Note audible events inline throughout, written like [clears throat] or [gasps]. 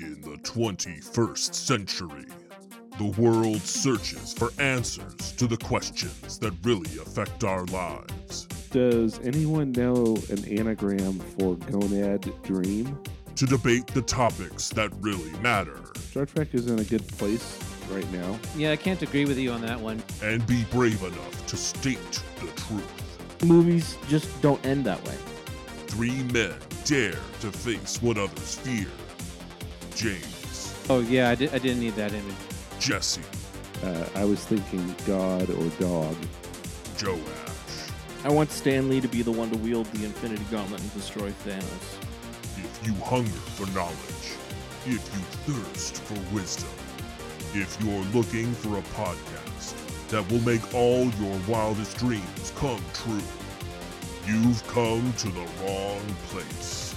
In the 21st century, the world searches for answers to the questions that really affect our lives. Does anyone know an anagram for gonad dream? To debate the topics that really matter. Star Trek is in a good place right now. Yeah, I can't agree with you on that one. And be brave enough to state the truth. Movies just don't end that way. Three men dare to face what others fear. James. Oh yeah, I, di- I didn't need that image. Jesse. Uh, I was thinking God or dog. Joash. I want Stan Lee to be the one to wield the Infinity Gauntlet and destroy Thanos. If you hunger for knowledge, if you thirst for wisdom, if you're looking for a podcast that will make all your wildest dreams come true, you've come to the wrong place.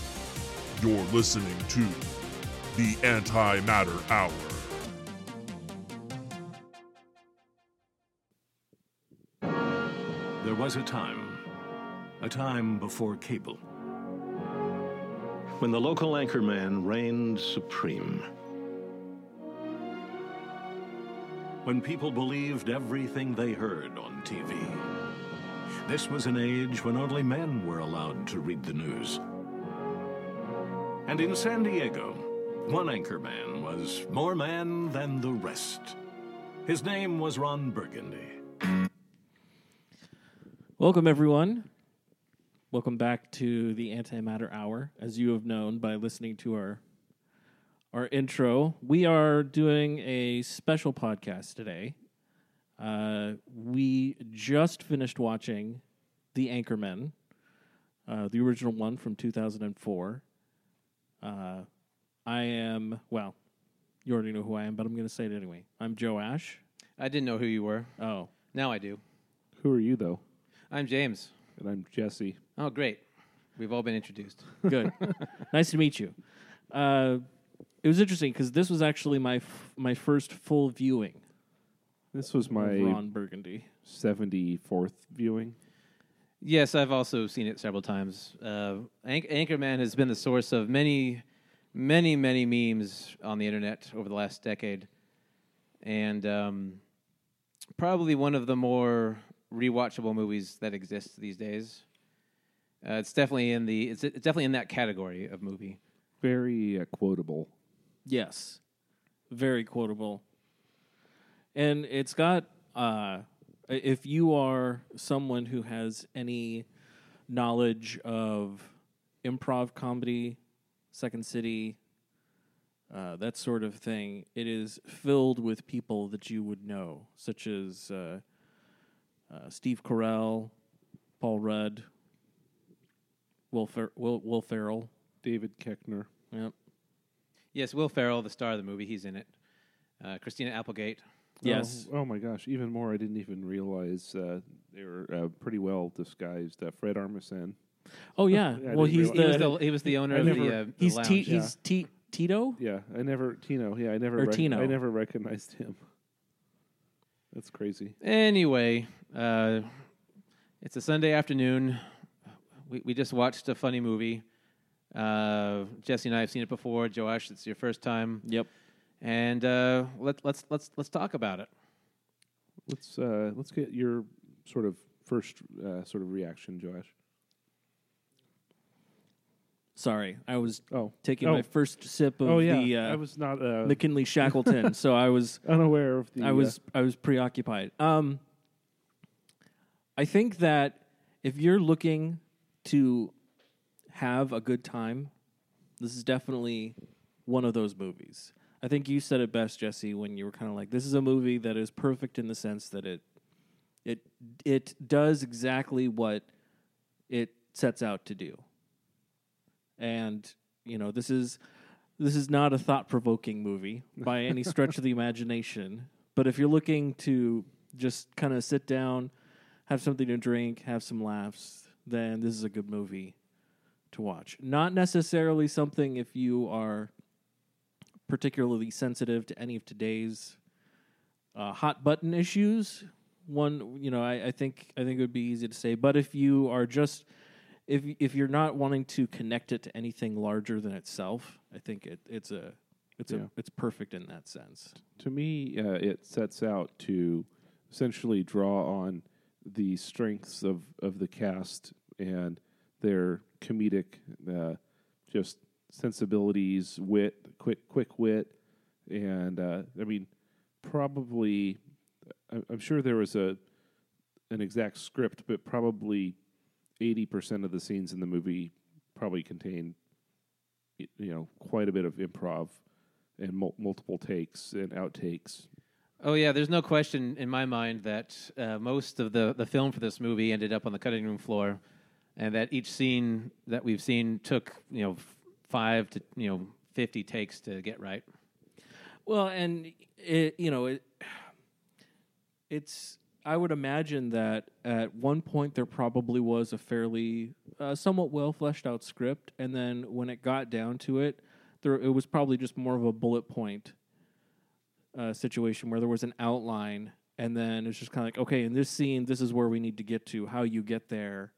You're listening to the Antimatter Hour. There was a time, a time before cable, when the local anchorman reigned supreme. When people believed everything they heard on TV. This was an age when only men were allowed to read the news. And in San Diego, one anchorman was more man than the rest. His name was Ron Burgundy. Welcome, everyone. Welcome back to the Antimatter Hour. As you have known by listening to our our intro, we are doing a special podcast today. Uh, we just finished watching The Anchorman, uh, the original one from 2004. Uh, I am, well, you already know who I am, but I'm going to say it anyway. I'm Joash. I didn't know who you were. Oh, Now I do. Who are you, though? I'm James. And I'm Jesse. Oh, great. We've all been introduced. [laughs] good. nice to meet you. Uh, it was interesting because this was actually my f- my first full viewing This was of my Ron Burgundy. 74th viewing. Yes, I've also seen it several times. Uh, Anch- Anchorman has been the source of many, many, many memes on the internet over the last decade, and um, probably one of the more rewatchable movies that exists these days. Uh, it's definitely in the it's, it's definitely in that category of movie. Very uh, quotable. Yes, very quotable, and it's got. Uh, if you are someone who has any knowledge of improv comedy, Second City, uh, that sort of thing, it is filled with people that you would know, such as uh, uh, Steve Carell, Paul Rudd, Will, Fer- Will, Will Ferrell. David Koechner. Yep. Yes, Will Ferrell, the star of the movie, he's in it. Uh, Christina Applegate. Yes. Oh, oh my gosh. Even more, I didn't even realize uh, they were uh, pretty well disguised. Uh, Fred Armisen. Oh yeah. [laughs] Yeah, I well, didn't he's He was the, the he was the owner I of never- the, uh, the he's lounge. T, yeah. he's T, Tito. Yeah, I never Tino. Yeah, I never Or rec- Tino. I never recognized him. That's crazy. Anyway, uh, it's a Sunday afternoon. We we just watched a funny movie. Uh, Jesse and I have seen it before. Joash, it's your first time, Yep. and uh, let, let's let's let's talk about it. Let's uh, let's get your sort of first uh, sort of reaction, Josh. Sorry, I was Oh, taking oh. my first sip of oh yeah, the uh, I was not uh, McKinley Shackleton, so [laughs] I was unaware of the. I was I was preoccupied. Um, I think that if you're looking to have a good time, this is definitely one of those movies. I think you said it best, Jesse, when you were kind of like, "This is a movie that is perfect in the sense that it it it does exactly what it sets out to do." And you know, this is this is not a thought provoking movie [laughs] by any stretch of the imagination. But if you're looking to just kind of sit down, have something to drink, have some laughs, then this is a good movie to watch. Not necessarily something if you are particularly sensitive to any of today's uh, hot button issues. One, you know, I, I think I think it would be easy to say. But if you are just if if you're not wanting to connect it to anything larger than itself, I think it, it's a It's Yeah. a it's perfect in that sense. To me, uh, it sets out to essentially draw on the strengths of, of the cast and their comedic, uh, just sensibilities, wit, quick quick wit, and uh, I mean, probably, I- I'm sure there was a an exact script, but probably eighty percent of the scenes in the movie probably contain, you know, quite a bit of improv and mul- multiple takes and outtakes. Oh yeah, there's no question in my mind that uh, most of the the film for this movie ended up on the cutting room floor, and that each scene that we've seen took you know f- five to you know fifty takes to get right. Well, and it you know it it's I would imagine that at one point there probably was a fairly uh, somewhat well fleshed out script, and then when it got down to it, there it was probably just more of a bullet point uh, situation where there was an outline, and then it's just kind of like, okay, in this scene, this is where we need to get to. How you get there,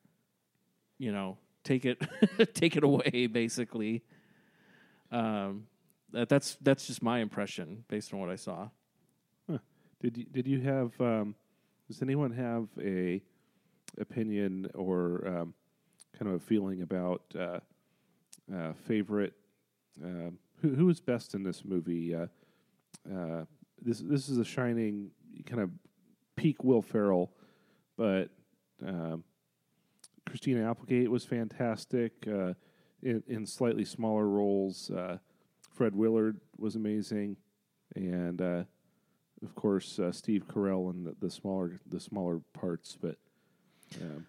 you know, take it [laughs] take it away, basically. Um, that, that's that's just my impression based on what I saw. Did you, did you have? Um, does anyone have a opinion or um, kind of a feeling about uh, uh, favorite? Um who who is best in this movie? Uh, uh, this this is a shining kind of peak Will Ferrell, but um, Christina Applegate was fantastic uh, in, in slightly smaller roles. Uh, Fred Willard was amazing, and uh, of course uh, Steve Carell and the, the smaller the smaller parts. But um,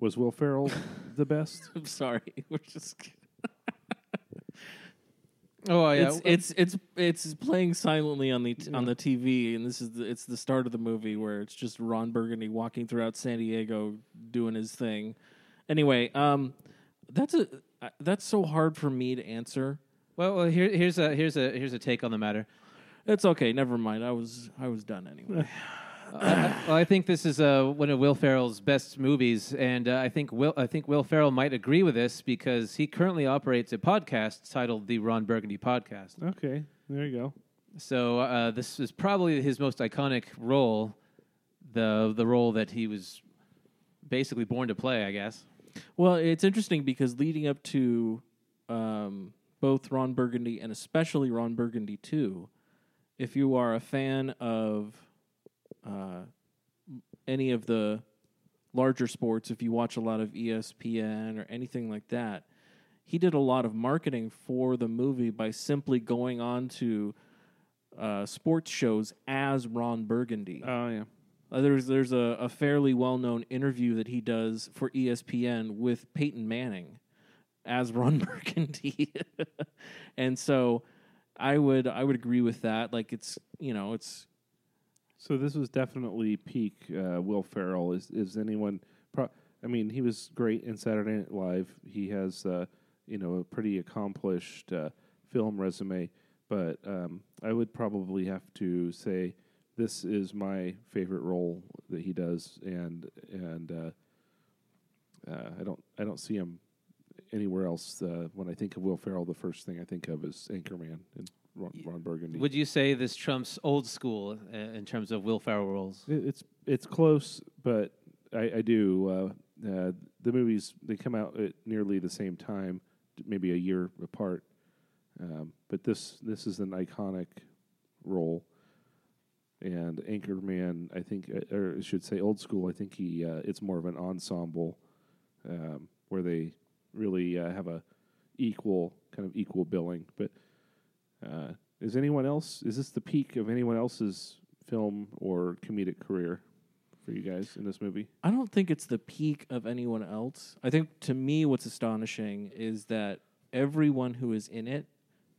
was Will Ferrell the best? [laughs] I'm sorry, [laughs] we're just [laughs] Oh yeah, it's, it's it's it's playing silently on the t- on the TV, and this is the, it's the start of the movie where it's just Ron Burgundy walking throughout San Diego doing his thing. Anyway, um, that's a uh, that's so hard for me to answer. well, well here, here's a here's a here's a take on the matter. It's okay, never mind. I was I was done anyway. [sighs] I, I- well, I think this is uh, one of Will Ferrell's best movies, and uh, I think Will I think Will Ferrell might agree with this because he currently operates a podcast titled the Ron Burgundy Podcast. Okay, there you go. So uh, this is probably his most iconic role, the the role that he was basically born to play, I guess. Well, it's interesting because leading up to um, both Ron Burgundy and especially Ron Burgundy 2, if you are a fan of uh, any of the larger sports, if you watch a lot of ESPN or anything like that, he did a lot of marketing for the movie by simply going on to uh, sports shows as Ron Burgundy. Oh yeah. Uh, there's there's a, a fairly well known interview that he does for ESPN with Peyton Manning as Ron [laughs] Burgundy, [laughs] and so I would I would agree with that. Like it's you know it's So this was definitely peak uh, Will Ferrell. Is is anyone? Pro- I mean, he was great in Saturday Night Live. He has, uh, you know, a pretty accomplished uh, film resume. But um, I would probably have to say this is my favorite role that he does, and and uh, uh, I don't I don't see him anywhere else. Uh, when I think of Will Ferrell, the first thing I think of is Anchorman and Ron, Ron Burgundy. Would you say this trumps old school uh, in terms of Will Ferrell roles? It, it's it's close, but I, I do. Uh, uh, the movies they come out at nearly the same time, maybe a year apart. Um, but this this is an iconic role, and Anchorman. I think, uh, or I should say, old school. I think he uh, it's more of an ensemble um, where they really uh, have a equal kind of equal billing. But uh, is anyone else? Is this the peak of anyone else's film or comedic career for you guys in this movie? I don't think it's the peak of anyone else. I think to me, what's astonishing is that everyone who is in it,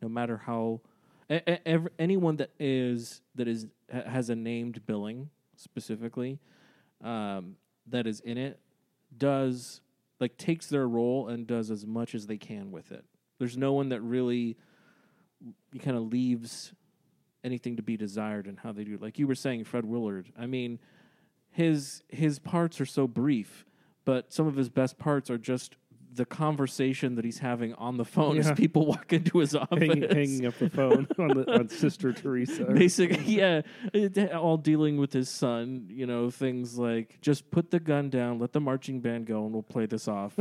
no matter how, e- e- ev- anyone that is that is ha- has a named billing specifically, um, that is in it, does like takes their role and does as much as they can with it. There's no one that really kind of leaves anything to be desired in how they do. Like you were saying, Fred Willard. I mean, his his parts are so brief, but some of his best parts are just the conversation that he's having on the phone as people walk into his [laughs] office. hanging, hanging up the phone [laughs] on, the, on Sister Teresa. Basically, [laughs] yeah, it- all dealing with his son. You know, things like just put the gun down, let the marching band go, and we'll play this off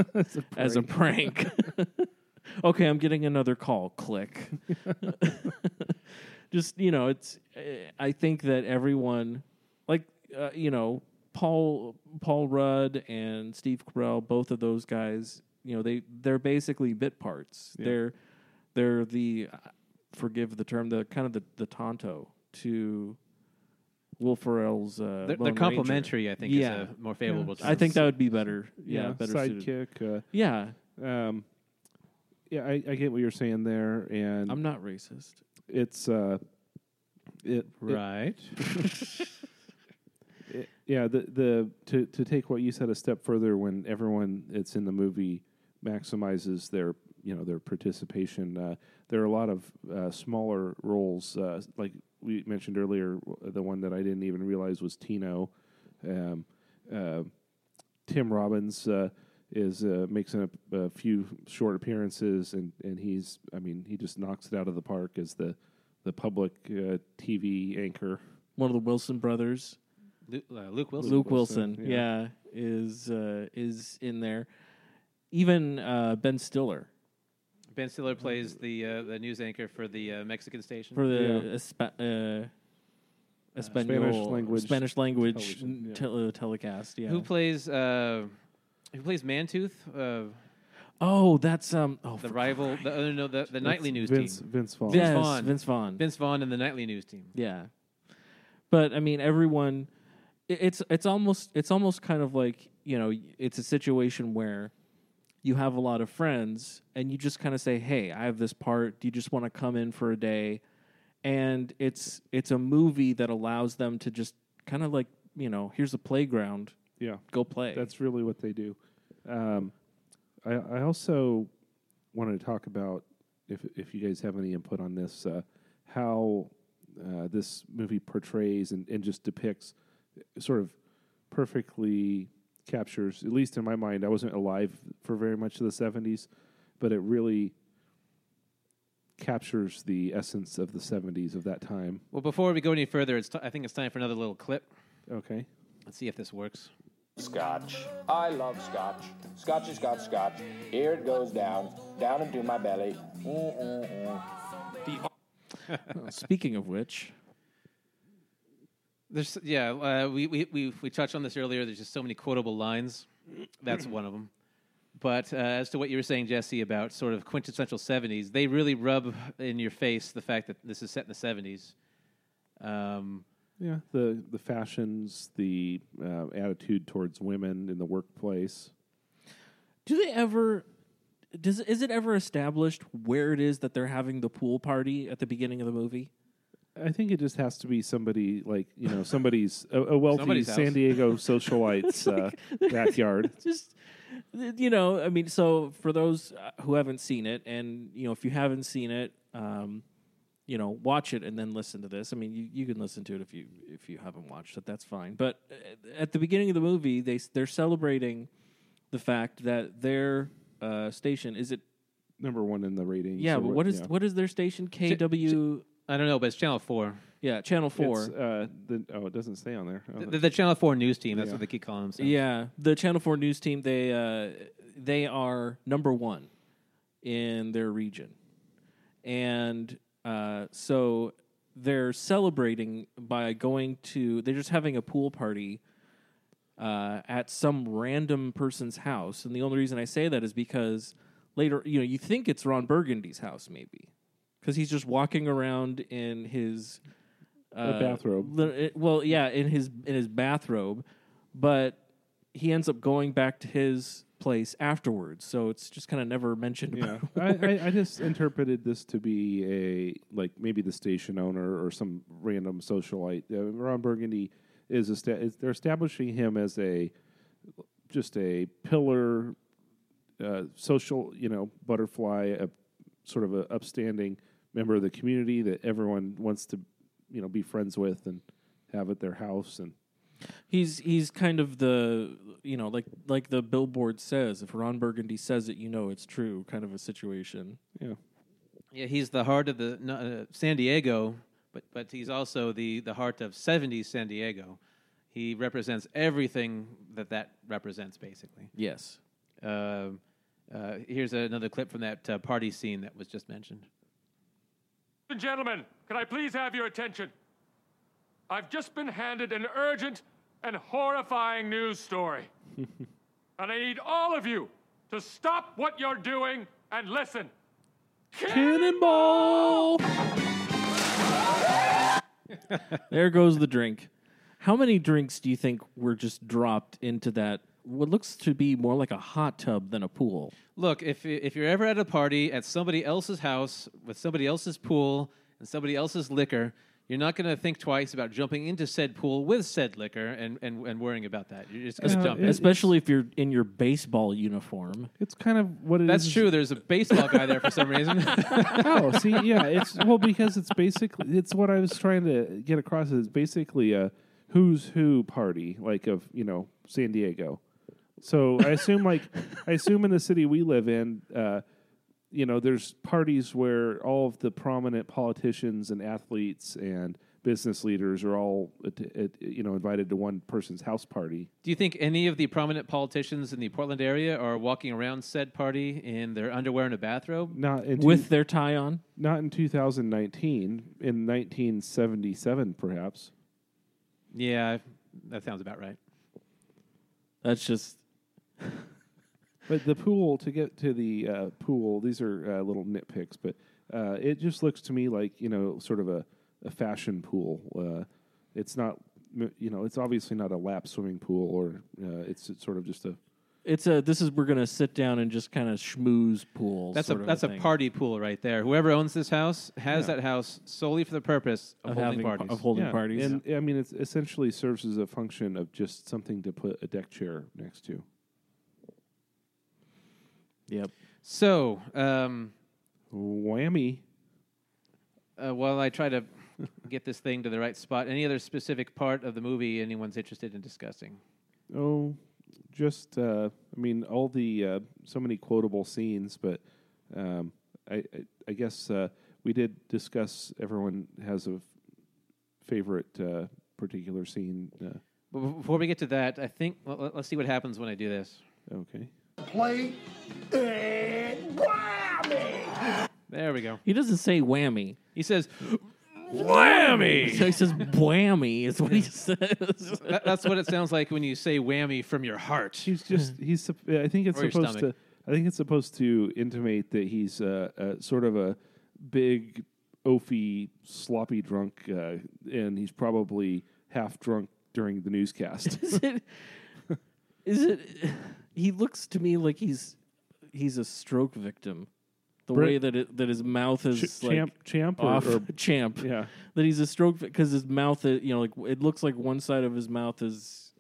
as a prank. okay, I'm getting another call. Click. just you know, it's. uh, I think that everyone, like uh, you know, Paul Paul Rudd and Steve Carell, both of those guys, you know, they they're basically bit parts. Yeah. They're they're the uh, forgive the term, the kind of the the Tonto to Will Ferrell's. Uh, They're, they're Ranger. complementary. I think Yeah. is a more favorable. I think that would be better. Yeah, yeah, better suited. sidekick. Yeah, Uh, um, yeah, I, I get what you're saying there, and I'm not racist. it's uh, it, it right. [laughs] it- yeah the the to to take what you said a step further when everyone that's in the movie maximizes their you know their participation uh, there are a lot of uh, smaller roles uh, like we mentioned earlier the one that I didn't even realize was Tino um, uh, Tim Robbins uh, is uh, makes a, a few short appearances and and he's I mean he just knocks it out of the park as the the public uh, TV anchor One of the Wilson brothers, Luke, uh, Luke Wilson. Luke Wilson, Wilson, yeah. yeah, is uh, is in there. Even uh, Ben Stiller Ben Stiller plays the uh, the news anchor for the uh, Mexican station. for the Yeah. Uh, Espanol, Spanish language Spanish language television, yeah. tel- uh, telecast. Yeah. Who plays uh, who plays Mantooth? Uh, oh, that's um. Oh, the rival, the, uh, no, the, the nightly news Vince team. Vince Vaughn. Vince yes, Vaughn. Vince Vaughn. Vince Vaughn and the nightly news team. Yeah, but I mean, everyone. i- It's it's almost it's almost kind of like you know it's a situation where you have a lot of friends and you just kind of say, "Hey, I have this part. Do you just want to come in for a day?" And it's it's a movie that allows them to just kind of like you know, here's a playground, Yeah, go play. that's really what they do. Um, I, I also wanted to talk about if if you guys have any input on this, uh, how uh, this movie portrays and, and just depicts, sort of perfectly captures, at least in my mind. I wasn't alive for very much of the '70s, but it really captures the essence of the '70s of that time. Well, before we go any further, it's t- I think it's time for another little clip. Okay. Let's see if this works. Scotch. I love scotch. Scotchy, scotch, scotch. Here it goes down, down into my belly. Mm-mm-mm. [laughs] Speaking of which, There's yeah, uh, we, we we we touched on this earlier. There's just so many quotable lines. That's one of them. But uh, as to what you were saying, Jesse, about sort of quintessential '70s, they really rub in your face the fact that this is set in the '70s. Um, Yeah, the the fashions, the uh, attitude towards women in the workplace. do they ever? Does is it ever established where it is that they're having the pool party at the beginning of the movie? I think it just has to be somebody like you know somebody's a, a wealthy Somebody's San. Diego [laughs] socialite's uh, backyard. [laughs] just you know i mean so for those uh, who haven't seen it and you know if you haven't seen it um you know watch it and then listen to this i mean you, you can listen to it if you if you haven't watched it that's fine but uh, at the beginning of the movie they they're celebrating the fact that their uh station is it Number one in the ratings. yeah or but what is yeah. what is their station kw I don't know, but it's Channel Four, yeah channel 4 It's, uh, the, oh, it doesn't say on there. Oh, the, the Channel Four news team. That's Yeah. what they keep calling themselves. Yeah, the Channel Four news team they uh, they are number one in their region, and uh, so they're celebrating by going to. They're just having a pool party uh, at some random person's house, and the only reason I say that is because later, you know, you think it's Ron Burgundy's house, maybe because he's just walking around in his uh, bathrobe. li- it- well, yeah, in his in his bathrobe, but he ends up going back to his place afterwards. So it's just kind of never mentioned. Yeah, about I, I, I just interpreted this to be a like maybe the station owner or some random socialite. Uh, Ron Burgundy is, esta- is they're establishing him as a just a pillar, uh, social you know butterfly, a sort of a upstanding member of the community that everyone wants to you know be friends with and have at their house and He's he's kind of the you know like like the billboard says. If Ron Burgundy says it, you know it's true. Kind of a situation. Yeah. Yeah, he's the heart of the uh, San Diego, but but he's also the the heart of '70s San Diego. He represents everything that that represents, basically. Yes. Um uh, here's another clip from that uh, party scene that was just mentioned. Ladies and gentlemen, can I please have your attention? I've just been handed an urgent and horrifying news story. [laughs] and I need all of you to stop what you're doing and listen. Cannonball! There goes the drink. How many drinks do you think were just dropped into that? What looks to be more like a hot tub than a pool. Look, if y- if you're ever at a party at somebody else's house with somebody else's pool and somebody else's liquor, you're not going to think twice about jumping into said pool with said liquor and, and, and worrying about that. You're just going to Uh, jump it- in. Especially if you're in your baseball uniform. It's kind of what it is. That's true. There's a baseball guy there for some reason. [laughs] oh, see, yeah, it's well because it's basically it's what I was trying to get across. Is basically a who's who party, like of you know San Diego. So I assume, like, I assume in the city we live in, uh, you know, there's parties where all of the prominent politicians and athletes and business leaders are all, at, at, you know, invited to one person's house party. Do you think any of the prominent politicians in the Portland area are walking around said party in their underwear and a bathrobe? Not in With their tie on? not in 2019, in 1977, perhaps. Yeah, that sounds about right. That's just [laughs] But the pool to get to the uh, pool, these are uh, little nitpicks, but uh, it just looks to me like you know, sort of a, a fashion pool. Uh, it's not, you know, it's obviously not a lap swimming pool, or uh, it's, it's sort of just a. it's a this is we're gonna sit down and just kind of schmooze pool. That's sort a of that's a thing party pool right there. Whoever owns this house has Yeah. that house solely for the purpose of, of holding having parties. of holding yeah, parties. and I mean, it essentially serves as a function of just something to put a deck chair next to. Yep. so, um, Whammy! uh, while I try to [laughs] get this thing to the right spot, any other specific part of the movie anyone's interested in discussing? Oh, just uh, I mean, all the uh, so many quotable scenes, but um, I, I I guess uh, we did discuss. Everyone has a f- favorite uh, particular scene. Uh, But before we get to that, I think well, let's see what happens when I do this. okay, Play and whammy! There we go. He doesn't say whammy. He says, Whammy. [laughs] he says whammy is what he says. that, "That's what it sounds like when you say whammy from your heart." he's just he's. I think it's Or your supposed to. stomach. I think it's supposed to intimate that he's uh, uh, sort of a big, oafy, sloppy drunk, uh, and he's probably half drunk during the newscast. is it? Is it? He looks to me like he's he's a stroke victim. The Brit- way that it, that his mouth is Ch- like champ, champ, or, off or [laughs] champ. yeah. That he's a stroke because his mouth, is, you know, like it looks like one side of his mouth is.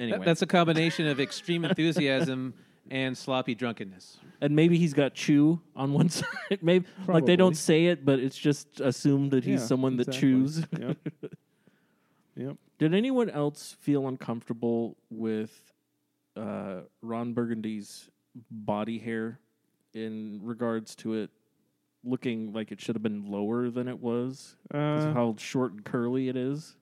Anyway, That- that's a combination of extreme enthusiasm and sloppy drunkenness. and maybe he's got chew on one [laughs] side. maybe like they Probably. don't say it, but it's just assumed that he's Yeah, someone that exactly. chews. Yep. [laughs] yep. Did anyone else feel uncomfortable with uh, Ron Burgundy's body hair in regards to it looking like it should have been lower than it was. Uh, how short and curly it is.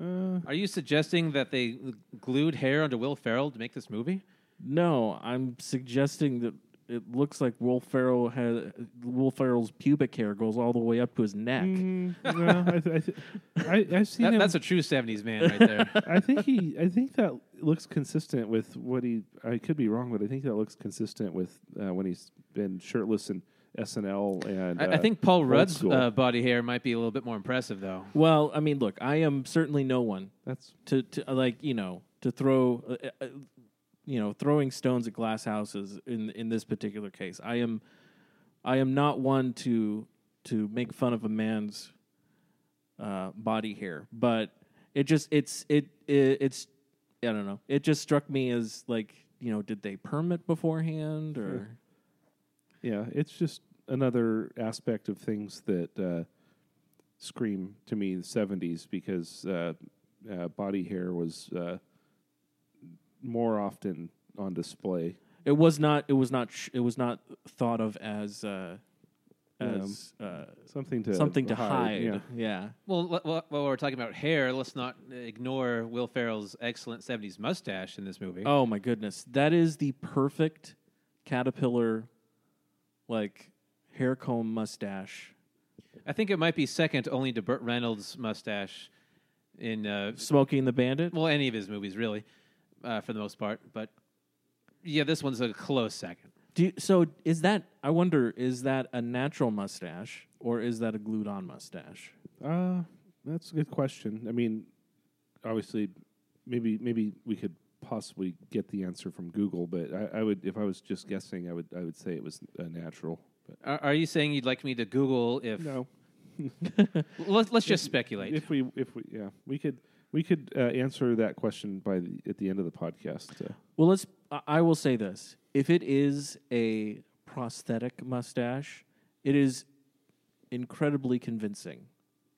uh, Are you suggesting that they glued hair onto Will Ferrell to make this movie? No, I'm suggesting that it looks like Will Ferrell has Will Ferrell's pubic hair goes all the way up to his neck. [laughs] mm, no, I, th- I, th- I, I've seen That, him. that's a true '70s man right there. [laughs] I think he. I think that looks consistent with what he. I could be wrong, but I think that looks consistent with uh, when he's been shirtless in SNL and. I, I uh, think Paul Rudd's uh, body hair might be a little bit more impressive, though. Well, I mean, look, I am certainly no one that's to, to uh, like you know to throw uh, uh, you know throwing stones at glass houses in in this particular case. I am I am not one to to make fun of a man's uh, body hair, but it just it's it, it it's I don't know. It just struck me as like you know did they permit beforehand or yeah. It's just another aspect of things that uh, scream to me the '70s because uh, uh, body hair was uh, more often on display. It was not. It was not. Sh- it was not thought of as uh, as uh, Something to something to hide. Yeah. yeah. Well, wh- wh- while we're talking about hair, let's not ignore Will Ferrell's excellent '70s mustache in this movie. Oh my goodness, that is the perfect caterpillar, like hair comb mustache. I think it might be second only to Burt Reynolds' mustache in uh, Smokey and the Bandit. well any of his movies, really, uh, for the most part. But yeah, this one's a close second. Do you, so is that? I wonder, is that a natural mustache or is that a glued-on mustache? Uh, that's a good question. I mean, obviously, maybe maybe we could possibly get the answer from Google, but I, I would, if I was just guessing, I would I would say it was uh, natural. But Are, are you saying you'd like me to Google if? no, [laughs] Let's let's just speculate. if we if we yeah we could we could uh, answer that question by the, at the end of the podcast. Uh, Well, let's. I- I will say this: if it is a prosthetic mustache, it is incredibly convincing.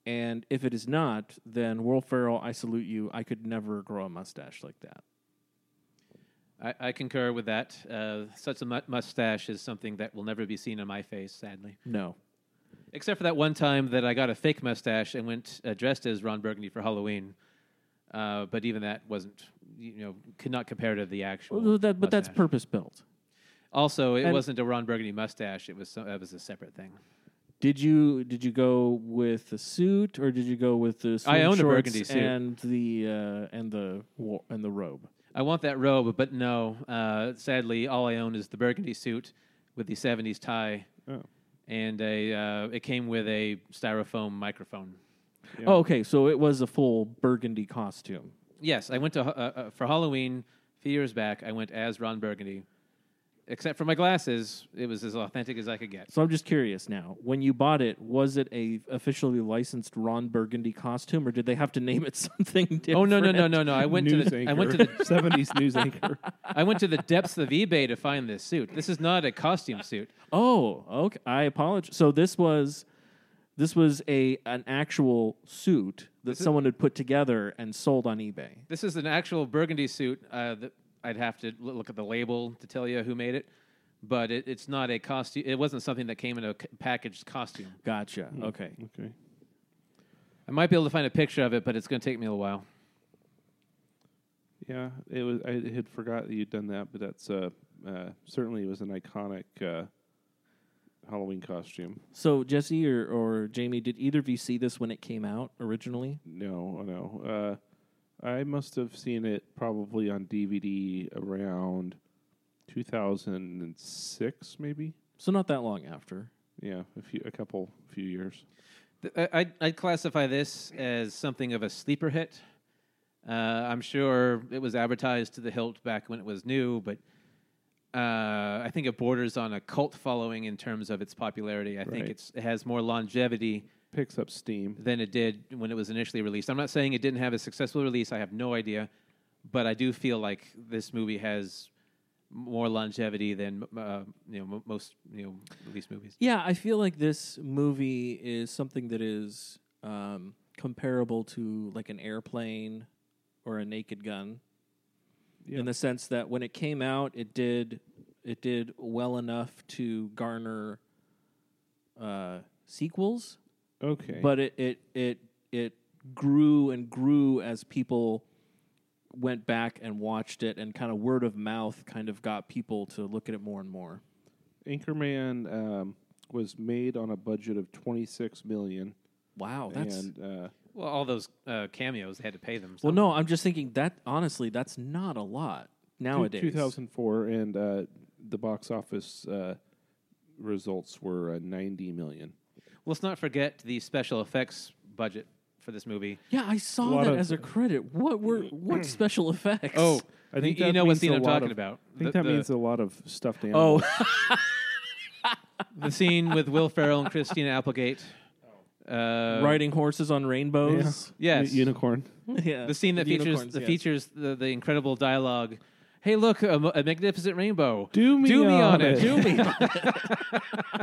And if it is not, then Will Ferrell, I salute you. I could never grow a mustache like that. I, I concur with that. Uh, such a mu- mustache is something that will never be seen on my face, sadly. No. Except for that one time that I got a fake mustache and went uh, dressed as Ron Burgundy for Halloween. Uh, but even that wasn't, you know, could not compare to the actual. Well, that, but that's purpose built. Also, it and- wasn't a Ron Burgundy mustache. It was so, it was a separate thing. Did you did you go with the suit or did you go with the I own a burgundy suit. and the uh, and the and the robe? I want that robe, but no. Uh, sadly, all I own is the burgundy suit with the '70s tie, oh, and a. Uh, it came with a styrofoam microphone. Yeah. Oh, okay. So it was a full burgundy costume. Yes, I went to uh, uh, for Halloween a few years back. I went as Ron Burgundy, except for my glasses. It was as authentic as I could get. So I'm just curious now. When you bought it, was it a officially licensed Ron Burgundy costume, or did they have to name it [laughs] something different? Oh no no no no no! I went news to the anchor. I went to the [laughs] seventies news anchor. [laughs] I went to the depths of eBay to find this suit. This is not a costume suit. Oh, okay. I apologize. So this was this was a an actual suit that someone had put together and sold on eBay. This is an actual burgundy suit. Uh, that I'd have to l- look at the label to tell you who made it, but it, it's not a costume. It wasn't something that came in a c- packaged costume. Gotcha. Okay. Okay. I might be able to find a picture of it, but it's going to take me a little while. Yeah, it was. I had forgot that you'd done that, but that's uh, uh, certainly it was an iconic uh, Halloween costume. So Jesse or, or Jamie, did either of you see this when it came out originally? No, no. Uh, I must have seen it probably on DVD around 2006, maybe. So not that long after. Yeah, a few, a couple, few years. Th- I- I'd, I'd classify this as something of a sleeper hit. Uh, I'm sure it was advertised to the hilt back when it was new, but uh, I think it borders on a cult following in terms of its popularity. I think it's, it has more longevity Picks up steam. than it did when it was initially released. I'm not saying it didn't have a successful release. I have no idea, but I do feel like this movie has more longevity than uh, you know mo- most you know release movies. Yeah, I feel like this movie is something that is um, comparable to like an airplane or a Naked Gun, Yeah. in the sense that when it came out, it did it did well enough to garner uh, sequels, Okay. but it it it it grew and grew as people went back and watched it, and kind of word of mouth kind of got people to look at it more and more. Anchorman um, was made on a budget of 26 million. Wow, that's and uh, Well, all those uh, cameos they had to pay them. Well, no, I'm just thinking that honestly, that's not a lot nowadays. 2004, and uh, the box office uh, results were uh, 90 million. Let's not forget the special effects budget for this movie. Yeah, I saw lot that of- as a credit. What were what [clears throat] special effects? Oh, I think you, that know what means scene a I'm lot talking of- about. I think the, that the- means a lot of stuffed animals. oh, [laughs] [laughs] the scene with Will Ferrell and Christina Applegate. Uh, riding horses on rainbows. Yes. U- unicorn. [laughs] Yeah, the scene that with features unicorns, the yes. features the, the incredible dialogue. Hey, look, a, a magnificent rainbow. Do me Do me on on it. it. Do me. on [laughs]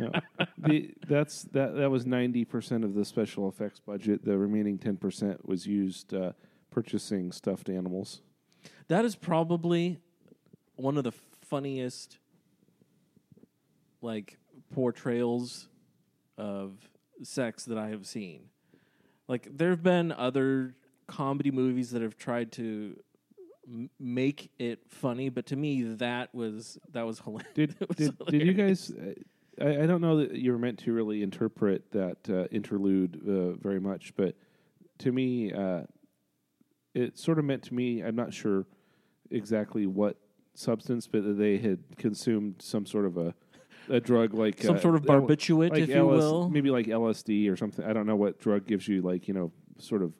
Yeah. the, that's that. That was ninety percent of the special effects budget. The remaining ten percent was used uh, purchasing stuffed animals. That is probably one of the funniest like portrayals of sex that I have seen. Like there have been other comedy movies that have tried to m- make it funny, but to me that was that was hilarious. Did [laughs] was did, did you guys? uh, I, I don't know that you were meant to really interpret that uh, interlude uh, very much, but to me, uh, it sort of meant to me. I'm not sure exactly what substance, but that they had consumed some sort of a a drug like Some uh, sort of L- barbiturate, like if you LS will. maybe like LSD or something. I don't know what drug gives you like you know sort of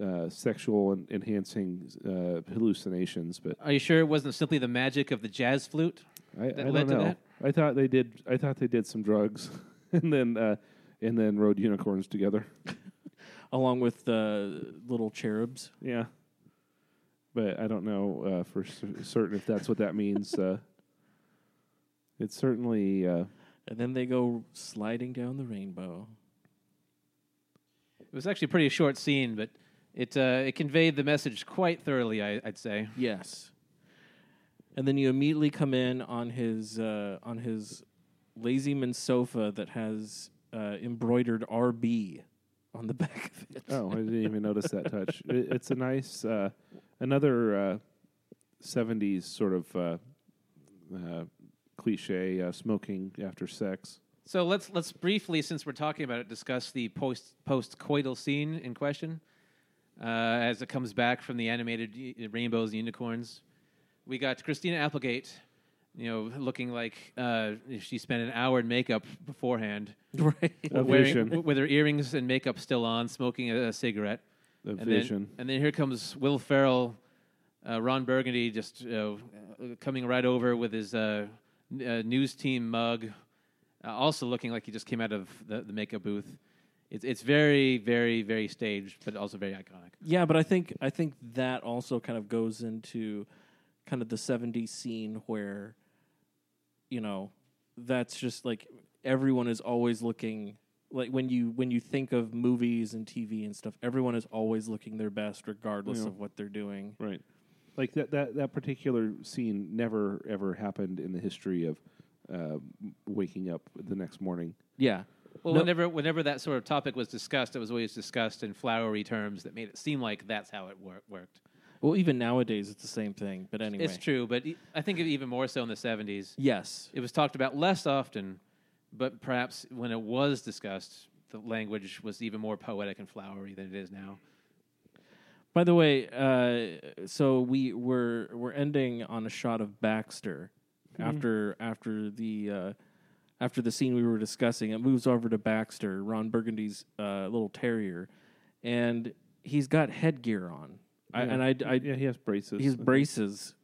uh, sexual and enhancing uh, hallucinations, but Are you sure it wasn't simply the magic of the jazz flute? I, that I led don't to know. that? I thought they did. I thought they did some drugs, [laughs] and then uh, and then rode unicorns together. [laughs] along with the little cherubs. Yeah, but I don't know uh, for cer- certain if that's what that means. Uh, it's certainly uh, And then they go sliding down the rainbow. It was actually a pretty short scene, but it uh, it conveyed the message quite thoroughly. I, I'd say. Yes. And then you immediately come in on his uh, on his lazyman sofa that has uh, embroidered RB on the [laughs] back of it. oh, I didn't even notice that touch. It, it's a nice uh, another uh, '70s sort of uh, uh, cliche: uh, smoking after sex. So let's let's briefly, since we're talking about it, discuss the post post coital scene in question uh, as it comes back from the animated rainbows and unicorns. We got Christina Applegate, you know, looking like uh, she spent an hour in makeup beforehand, [laughs] Right. A wearing, with her earrings and makeup still on, smoking a, a cigarette. A and vision. Then, and then here comes Will Ferrell, uh, Ron Burgundy, just uh, uh, coming right over with his uh, news team mug, uh, also looking like he just came out of the, the makeup booth. It's it's very very very staged, but also very iconic. Yeah, but I think I think that also kind of goes into kind of the 70s scene where you know that's just like everyone is always looking like when you when you think of movies and TV and stuff everyone is always looking their best regardless Yeah. of what they're doing. Right. Like that, that, that particular scene never ever happened in the history of uh, waking up the next morning. Yeah. Well, No- whenever whenever that sort of topic was discussed, it was always discussed in flowery terms that made it seem like that's how it wor- worked. Well, even nowadays it's the same thing, but anyway. It's true, but e- I think even more so in the '70s. Yes. It was talked about less often, but perhaps when it was discussed, the language was even more poetic and flowery than it is now. By the way, uh, so we we're we're ending on a shot of Baxter after after the uh, after the scene we were discussing. It moves over to Baxter, Ron Burgundy's uh, little terrier, and he's got headgear on. I, and I, I yeah, he has braces. his I think, braces.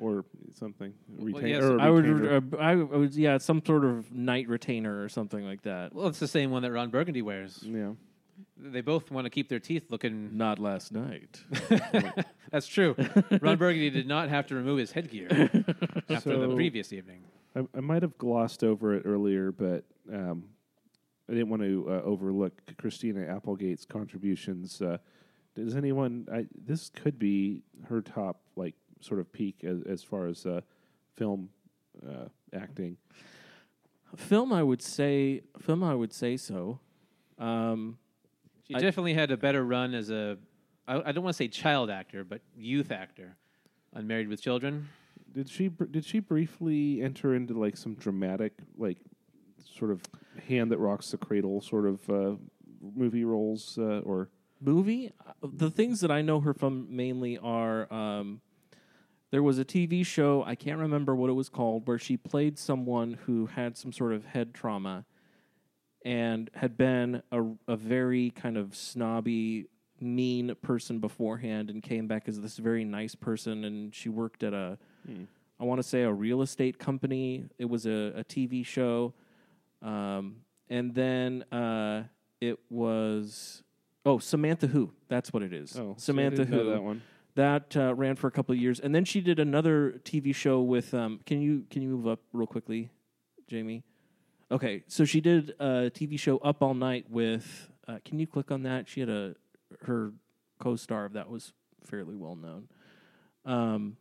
or something. Retain, yes, or a I would, retainer. uh, I would, yeah, some sort of night retainer or something like that. Well, it's the same one that Ron Burgundy wears. yeah. They both want to keep their teeth looking. Not last night. [laughs] That's true. Ron Burgundy did not have to remove his headgear [laughs] after the So- previous evening. I, I might have glossed over it earlier, but um, I didn't want to uh, overlook Christina Applegate's contributions. Uh, does anyone? I, this could be her top, like, sort of peak as, as far as uh, film uh, acting. film, I would say, film, I would say so. Um, She I- definitely had a better run as a, I, I don't want to say child actor, but youth actor on Married with Children. Did she? br- Did she briefly enter into like some dramatic, like, sort of hand that rocks the cradle, sort of uh, movie roles, uh, or movie uh, the things that i know her from mainly are um, there was a tv show i can't remember what it was called where she played someone who had some sort of head trauma and had been a, a very kind of snobby mean person beforehand and came back as this very nice person and she worked at a I want to say a real estate company it was a, a tv show um, and then uh, it was oh Samantha Who. That's what it is. oh, Samantha I Who. that one. That uh, ran for a couple of years, and then she did another TV show with. Um, can you can you move up real quickly, Jamie? Okay, so she did a TV show Up All Night with. Uh, can you click on that? She had a her co-star of that was fairly well known. Um,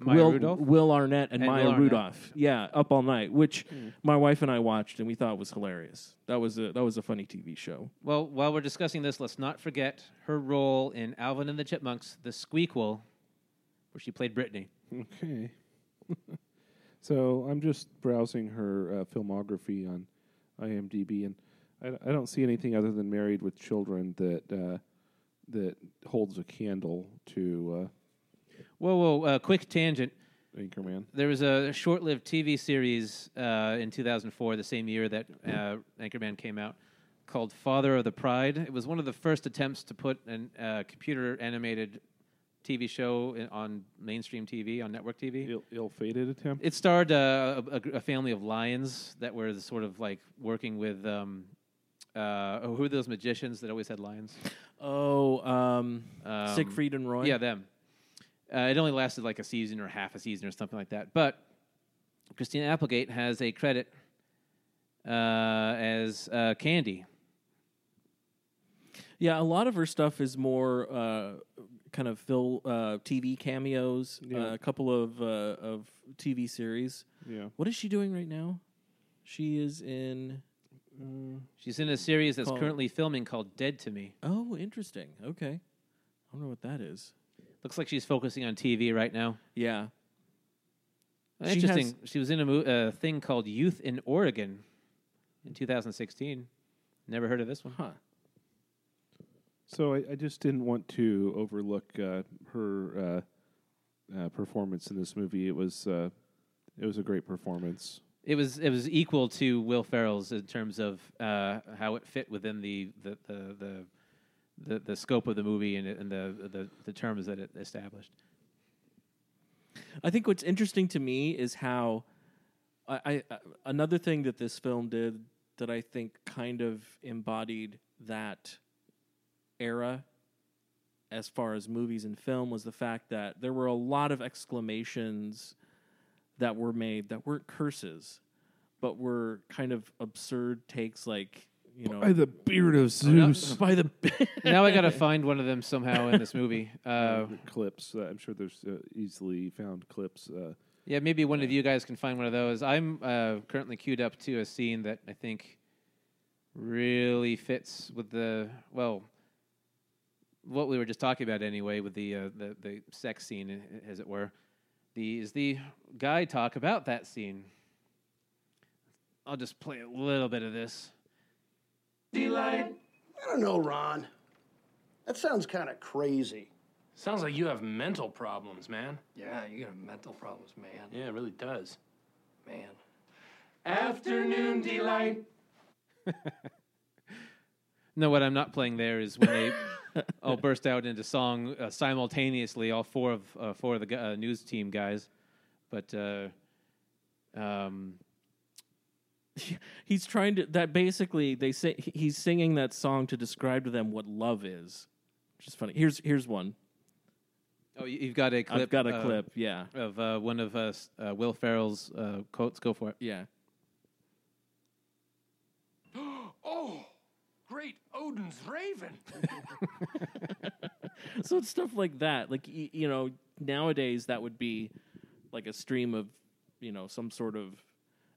Maya Will Rudolph? Will Arnett and, And Maya Arnett. Rudolph. Yeah, Up All Night, which my wife and I watched and we thought was hilarious. That was a that was a funny TV show. Well, while we're discussing this, let's not forget her role in Alvin and the Chipmunks, the Squeakquel, where she played Brittany. Okay. [laughs] so I'm just browsing her uh, filmography on IMDb, and I, I don't see anything other than Married with Children that uh, that holds a candle to Whoa, whoa! Uh, quick tangent. uh, Anchorman. There was a short-lived TV series uh, in 2004, the same year that uh, Anchorman came out, called Father of the Pride. It was one of the first attempts to put a uh, computer-animated TV show on mainstream TV, on network TV. Ill, ill-fated attempt. It starred uh, a, a, a family of lions that were the sort of like working with. Um, uh, oh, who are those magicians that always had lions? Oh, um, Um, Siegfried and Roy. Yeah, them. Uh, it only lasted like a season or half a season or something like that. But Christina Applegate has a credit uh, as uh, Candy. Yeah, a lot of her stuff is more uh, kind of fill uh, TV cameos. Yeah. Uh, a couple of uh, of TV series. Yeah. What is she doing right now? She is in. She's in a series that's Called- currently filming called Dead to Me. Oh, interesting. Okay, I wonder what that is. Looks like she's focusing on TV right now. Yeah. She Interesting. has- She was in a mo- uh, thing called Youth in Oregon in 2016. Never heard of this one. Huh. So I, I just didn't want to overlook uh, her uh, uh, performance in this movie. It was uh, it was a great performance. It was it was equal to Will Ferrell's in terms of uh, how it fit within the the, the the the the scope of the movie and, and the, the the terms that it established. I think what's interesting to me is how I, I uh, another thing that this film did that I think kind of embodied that era as far as movies and film was the fact that there were a lot of exclamations that were made that weren't curses but were kind of absurd takes like you know By the beard of Zeus. by the [laughs] now I got to find one of them somehow in this movie. [laughs] Uh, clips. Uh, I'm sure there's uh, easily found clips. Uh, yeah, maybe one of you guys can find one of those. I'm uh, currently queued up to a scene that I think really fits with the well, what we were just talking about anyway, with the uh, the the sex scene, as it were. The is the guy talk about that scene. I'll just play a little bit of this. Delight. I don't know, Ron. That sounds kind of crazy. Sounds like you have mental problems, man. Yeah, you got mental problems, man. Yeah, it really does. Man. Afternoon delight. [laughs] No, what I'm not playing there is when they [laughs] [laughs] all burst out into song uh, simultaneously, all four of uh, four of the uh, news team guys. But uh, um, [laughs] he's trying to that basically they say he's singing that song to describe to them what love is which is funny here's here's one. you- you've got a clip. i've got a uh, clip yeah of uh, one of us, uh, Will Ferrell's uh, quotes. Go for it. yeah Oh, great Odin's raven. [laughs] so it's stuff like that like y- you know nowadays that would be like a stream of you know some sort of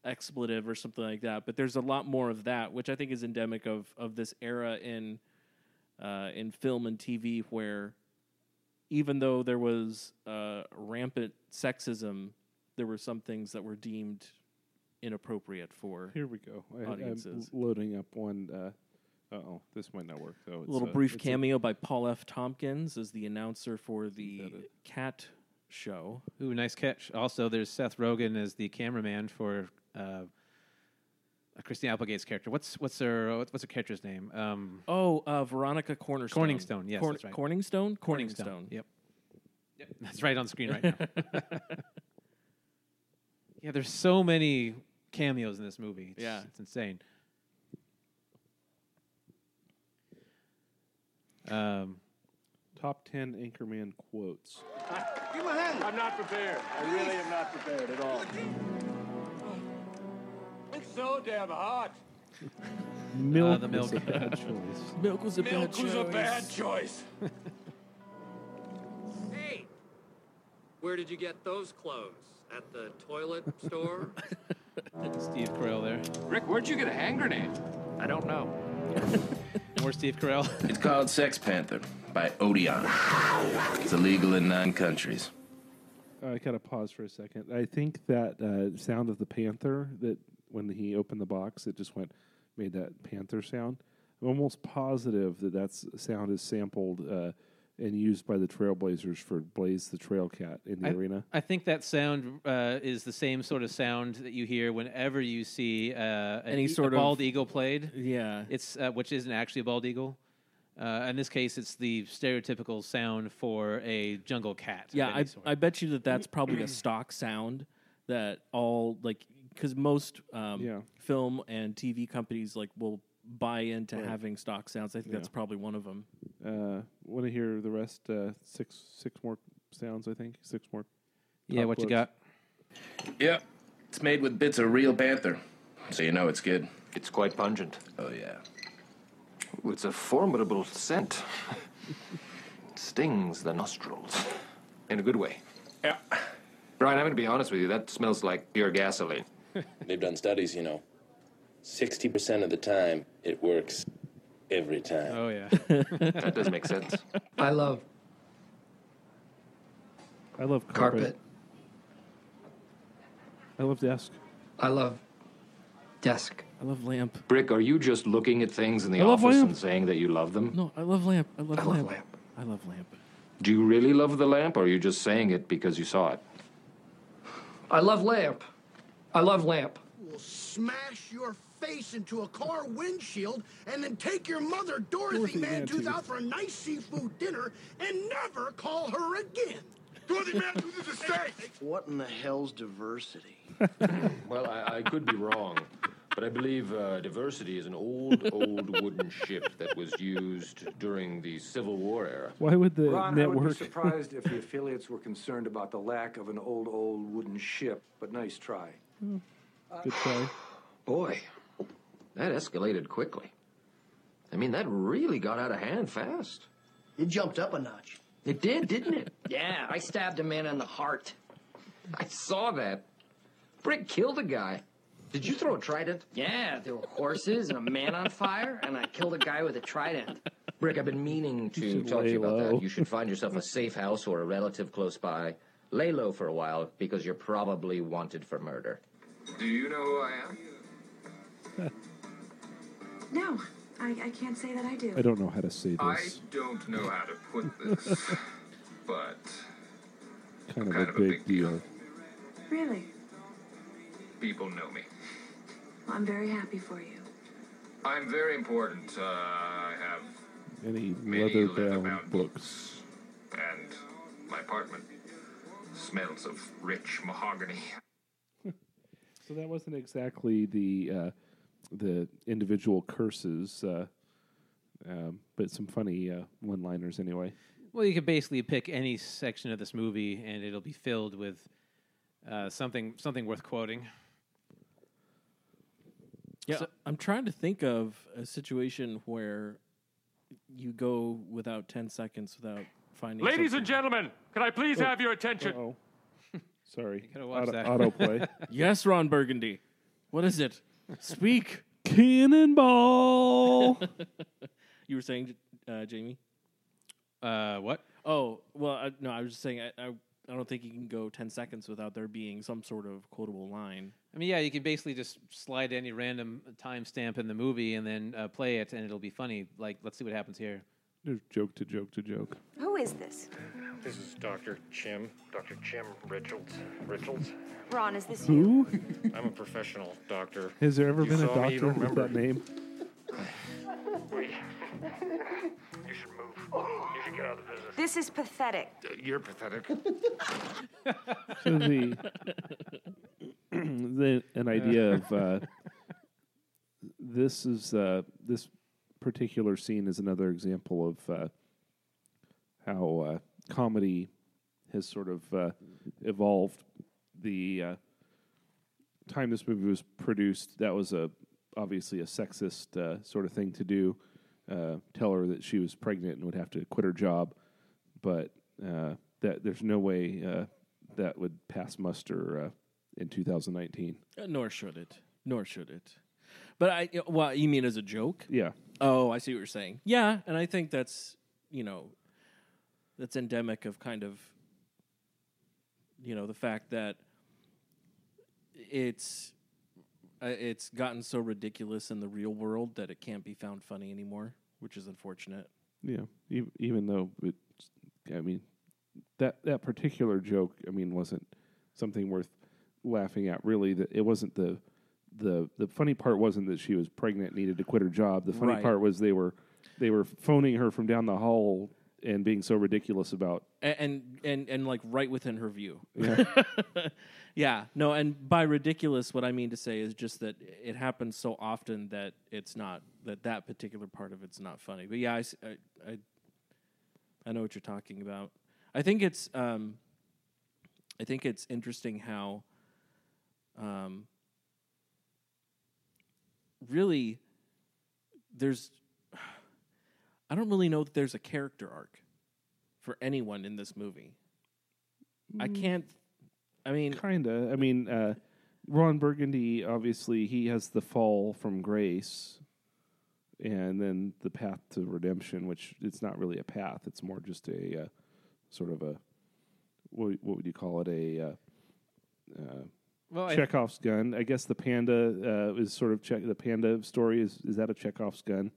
expletive or something like that but there's a lot more of that which i think is endemic of of this era in uh, in film and tv where even though there was uh, rampant sexism there were some things that were deemed inappropriate for here we go. I, I'm Audiences. loading up one. Uh oh, this might not work though. a little uh, brief it's a- cameo by paul f tompkins as the announcer for the cat show Ooh, nice catch. Also, there's Seth Rogen as the cameraman for uh, Christine Applegate's character. What's what's her what's what's her character's name? Um, Oh, uh, Veronica Cornerstone. Corningstone, yes, that's right. Corningstone. Corningstone. Corningstone. Yep. Yep. That's right on screen right now. [laughs] yeah, there's so many cameos in this movie. It's, Yeah. it's insane. Um, top ten Anchorman quotes. Give my hand. I'm not prepared. I really am not prepared at all. It's so damn hot. [laughs] Milk, Uh, the milk. was a bad choice. Milk was a Milk bad was a choice. bad choice. [laughs] Hey, where did you get those clothes? At the toilet store? [laughs] Steve Carell there. Rick, where'd you get a hand grenade? I don't know. More Steve Carell. [laughs] It's called Sex Panther by Odeon. It's illegal in nine countries. I gotta pause for a second. I think that uh, sound of the panther that when he opened the box, it just went made that panther sound. I'm almost positive that that sound is sampled uh, and used by the Trailblazers for Blaze the Trail Cat in the I, arena. I think that sound uh, is the same sort of sound that you hear whenever you see uh, Any e- sort a of- bald eagle played. Yeah. It's uh, which isn't actually a bald eagle. Uh, in this case, it's the stereotypical sound for a jungle cat. Yeah, I. I bet you that that's probably a stock sound that all like because most um, Yeah. film and TV companies like will buy into Right. having stock sounds. I think that's probably one of them. Uh, Want to hear the rest? Uh, six six more sounds, I think. Six more. yeah, top what you got? Yep. It's made with bits of real panther. So you know it's good. It's quite pungent. Oh, yeah. Ooh, it's a formidable scent. [laughs] It stings the nostrils. In a good way. Yeah. Brian, I'm going to be honest with you. That smells like pure gasoline. [laughs] They've done studies, you know. 60% of the time, it works every time. Oh yeah. That does make sense. I love I love carpet. carpet. I love desk. I love desk. I love lamp. Brick, are you just looking at things in the I love office lamp. and saying that you love them? No, I love lamp. I love I love lamp. lamp. I love lamp. Do you really love the lamp, or are you just saying it because you saw it? I love lamp. I love lamp. Will smash your face into a car windshield and then take your mother Dorothy, Dorothy Mantooth Mantooth. out for a nice seafood dinner and never call her again. Dorothy Mantooth is a safe. What in the hell's diversity? [laughs] Well, I, I could be wrong, but I believe uh, diversity is an old, old wooden ship that was used during the Civil War era. Why would the Ron, I would be [laughs] surprised if the affiliates were concerned about the lack of an old, old wooden ship, but nice try. Good try. Boy, that escalated quickly. I mean, that really got out of hand fast. It jumped up a notch. It did, didn't it? [laughs] Yeah, I stabbed a man in the heart. I saw that. Brick killed a guy. Did you throw a trident? Yeah, there were horses and a man on fire, and I killed a guy with a trident. Brick, I've been meaning to should talk to you about low. that. You should find yourself a safe house or a relative close by. Lay low for a while because you're probably wanted for murder. Do you know who I am? [laughs] No, I, I can't say that I do. I don't know how to say this. I don't know how to put this, [laughs] but Kind of kind a of a big big deal. deal. Really? people know me. Well, I'm very happy for you. I'm very important. Uh, I have Any many leather-bound leather-bound books. and my apartment smells of rich mahogany. [laughs] So that wasn't exactly the uh, the individual curses, uh, um, but some funny uh, one-liners anyway. Well, you could basically pick any section of this movie, and it'll be filled with uh, something something worth quoting. Yeah, So- I'm trying to think of a situation where you go without 10 seconds without finding. Ladies something. and gentlemen, can I please Oh. have your attention? Oh, sorry. gotta watch Auto, that. autoplay. [laughs] Yes, Ron Burgundy. What is it? Speak. Cannonball. [laughs] You were saying, uh, Jamie? Uh, what? Oh, well, I, no, I was just saying, I, I, I don't think you can go 10 seconds without there being some sort of quotable line. I mean, yeah, you can basically just slide any random timestamp in the movie and then uh, play it, and it'll be funny. Like, let's see what happens here. There's joke to joke to joke. Who is this? This is Dr. Chim, Dr. Chim Richards. Richards. Ron, is this you? Who? [laughs] I'm a professional doctor. Has there ever You been a saw me, you doctor don't with remember. that name? [sighs] Wait. You should move. You should get out of the business. This is pathetic. Uh, You're pathetic. So the, [clears throat] the an idea of uh, this is uh, this particular scene is another example of uh, how uh, comedy has sort of uh, evolved. The uh, time this movie was produced, that was a obviously a sexist uh, sort of thing to do. Uh, tell her that she was pregnant and would have to quit her job, but uh, that there's no way uh, that would pass muster uh, in 2019. Uh, Nor should it. Nor should it. But I, well, you mean as a joke? Yeah. Oh, I see what you're saying. Yeah, and I think that's you know, that's endemic of kind of, you know, the fact that it's uh, it's gotten so ridiculous in the real world that it can't be found funny anymore, which is unfortunate. Yeah, even though it, I mean, that that particular joke, I mean, wasn't something worth laughing at. Really, that it wasn't the the the funny part wasn't that she was pregnant, needed to quit her job. The funny Right. part was they were they were phoning her from down the hall and being so ridiculous about. A- and and and like right within her view. Yeah. [laughs] yeah, no, and by ridiculous, what I mean to say is just that it happens so often that it's not that that particular part of it's not funny. But yeah, I I I know what you're talking about. I think it's um, I think it's interesting how um, really there's I don't really know that there's a character arc for anyone in this movie. I Mm. can't. I mean, Kinda. I mean, uh, Ron Burgundy obviously he has the fall from grace, and then the path to redemption, which it's not really a path; it's more just a uh, sort of a what, what would you call it? A uh, Well, I- Chekhov's gun. I guess the panda uh, is sort of check. The panda story is is that a Chekhov's gun?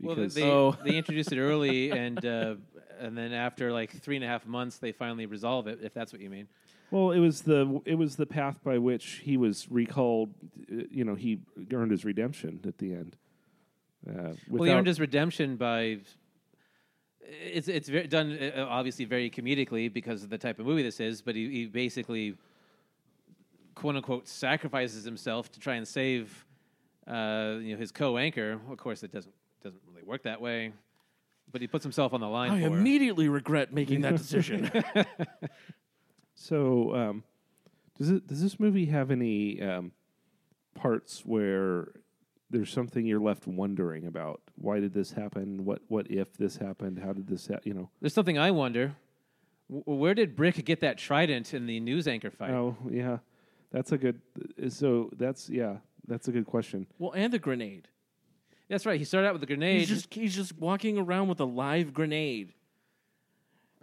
Well, they, Because- they, they introduced it early, and uh, and then after like three and a half months, they finally resolve it. If that's what you mean. Well, it was the it was the path by which he was recalled. uh, You know, he earned his redemption at the end. Uh, well, he earned his redemption by. It's it's very, done uh, obviously very comedically because of the type of movie this is, but he, he basically, quote unquote, sacrifices himself to try and save, uh, you know, his co-anchor. Of course, it doesn't doesn't really work that way, but he puts himself on the line. I for her. immediately regret making that decision. [laughs] [laughs] So, um, does it does this movie have any um, parts where there's something you're left wondering about? Why did this happen? What what if this happened? How did this? Ha- you know? There's something I wonder. W- where did Brick get that trident in the news anchor fight? Oh yeah, that's a good. uh, So that's yeah, that's a good question. well, and the grenade. That's right. He started out with a grenade, He's just he's just walking around with a live grenade.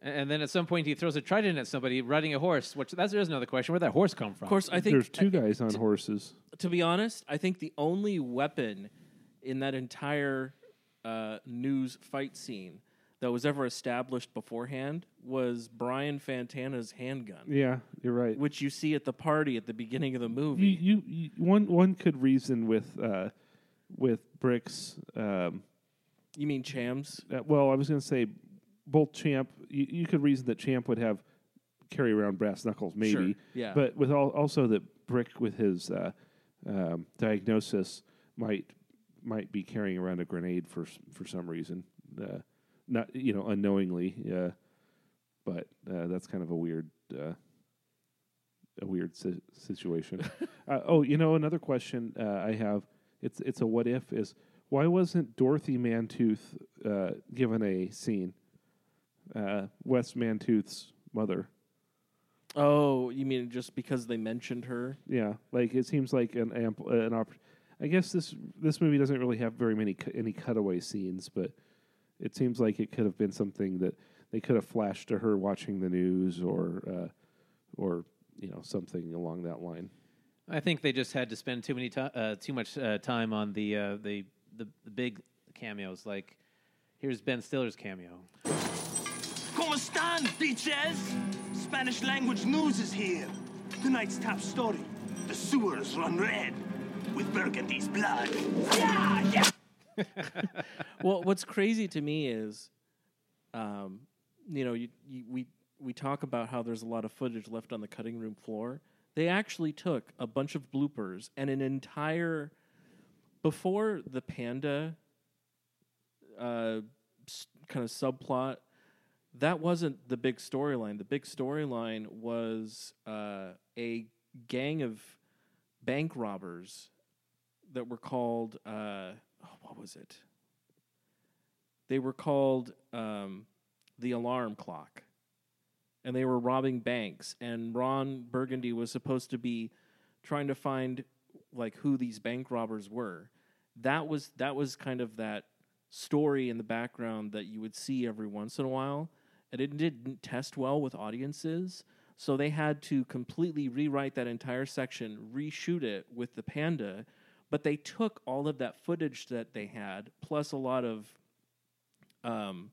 a- and then at some point he throws a trident at somebody riding a horse. Which that's there's another question. Where'd that horse come from? Of course, I think there's two guys on horses. to be honest, I think the only weapon in that entire uh, news fight scene that was ever established beforehand was Brian Fantana's handgun. Yeah, you're right. Which you see at the party at the beginning of the movie. You, you, you one one could reason with uh, with bricks. Um, you mean Champs? Uh, well, I was going to say both Champ. You, you could reason that Champ would have carry around brass knuckles, maybe. Sure, yeah. But with all, also that Brick with his uh, um, diagnosis might might be carrying around a grenade for for some reason, uh, not you know unknowingly. Uh, but uh, that's kind of a weird. Uh, a weird si- situation. [laughs] uh, oh, you know, another question uh, I have. It's it's a what if is why wasn't Dorothy Mantooth uh, given a scene? Uh, Wes Mantooth's mother. Oh, you mean just because they mentioned her? Yeah, like it seems like an amp- an op- I guess this this movie doesn't really have very many cu- any cutaway scenes, but it seems like it could have been something that they could have flashed to her watching the news or uh, or you know something along that line. I think they just had to spend too many ti uh, too much uh, time on the, uh, the the the big cameos. Like here's Ben Stiller's cameo. ¿Cómo están, bitches? Spanish language news is here. Tonight's top story. The sewers run red with Burgundy's blood. Yeah, yeah. [laughs] well, what's crazy to me is, um, you know, you, you, we we talk about how there's a lot of footage left on the cutting room floor. They actually took a bunch of bloopers and an entire before the panda uh, kind of subplot. That wasn't the big storyline. The big storyline was uh, a gang of bank robbers that were called uh, oh, what was it? They were called um, the alarm clock, and they were robbing banks. And Ron Burgundy was supposed to be trying to find like who these bank robbers were. That was that was kind of that story in the background that you would see every once in a while, and it didn't test well with audiences. So they had to completely rewrite that entire section, reshoot it with the panda, but they took all of that footage that they had, plus a lot of, um,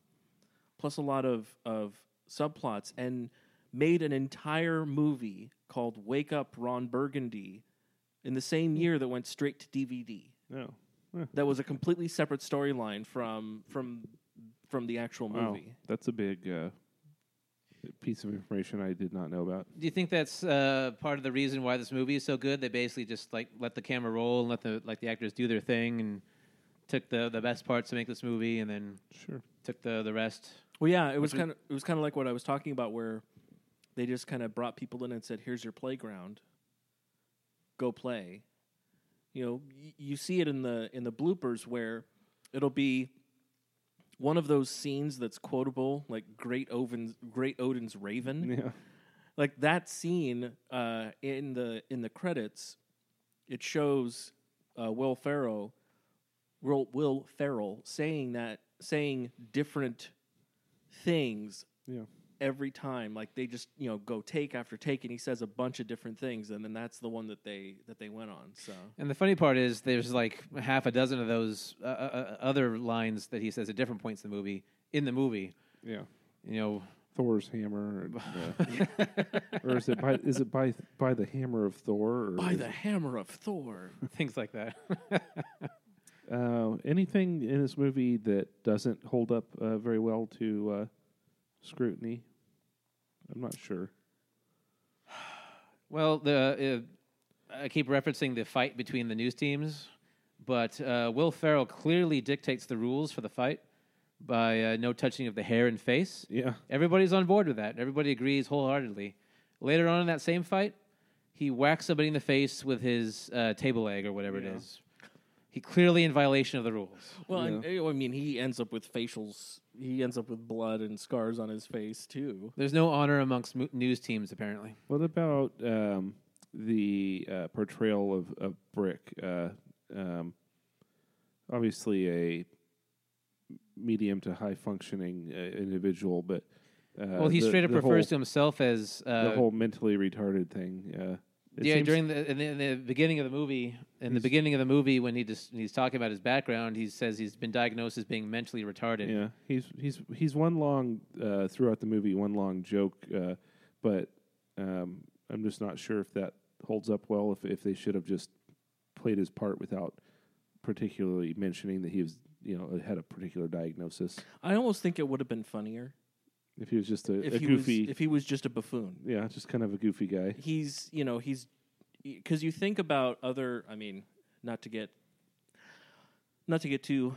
plus a lot of of subplots, and made an entire movie called "Wake Up, Ron Burgundy," in the same year that went straight to DVD. No, Huh. That was a completely separate storyline from from from the actual Wow, movie. that's a big uh, piece of information I did not know about. Do you think that's uh, part of the reason why this movie is so good? They basically just like let the camera roll and let the like the actors do their thing and took the the best parts to make this movie and then sure took the the rest. Well, yeah, it was kind of it was kind of like what I was talking about, where they just kind of brought people in and said, "Here's your playground. Go play." You know, y- you see it in the in the bloopers where it'll be one of those scenes that's quotable, like Great Odin's Great Odin's Raven. Yeah. Like that scene uh, in the in the credits, it shows uh, Will Ferrell, Will, Will Ferrell saying that saying different things Yeah. Every time. Like they just you know go take after take, and he says a bunch of different things, and then that's the one that they that they went on. So And the funny part is, there's like half a dozen of those uh, uh, uh, other lines that he says at different points in the movie. In the movie, Yeah. you know, Thor's hammer, and, [laughs] uh, or is it by is it by by the hammer of Thor? Or by the it- hammer of Thor. [laughs] things like that. [laughs] uh, anything in this movie that doesn't hold up uh, very well to uh, scrutiny? I'm not sure. Well, the uh, I keep referencing the fight between the news teams, but uh, Will Ferrell clearly dictates the rules for the fight by uh, no touching of the hair and face. Yeah. Everybody's on board with that. Everybody agrees wholeheartedly. Later on in that same fight, he whacks somebody in the face with his uh, table leg or whatever Yeah. it is. He clearly in violation of the rules. Well, and, uh, I mean, he ends up with facials. He ends up with blood and scars on his face too. There's no honor amongst mo- news teams, apparently. What about um, the uh, portrayal of, of Brick? Uh, um, obviously, a medium to high functioning uh, individual, but uh, well, he the- straight up refers whole- to himself as uh, the whole mentally retarded thing. It yeah, seems- during the in, the in the beginning of the movie, in the beginning of the movie, when he just he's talking about his background, he says he's been diagnosed as being mentally retarded. Yeah, he's he's he's one long uh, throughout the movie, one long joke, uh, but um, I'm just not sure if that holds up well. If if they should have just played his part without particularly mentioning that he was, you know, had a particular diagnosis. I almost think it would have been funnier If he was just a, if a he goofy, was if he was just a buffoon. yeah, just kind of a goofy guy. He's you know he's because you think about other. I mean, not to get not to get too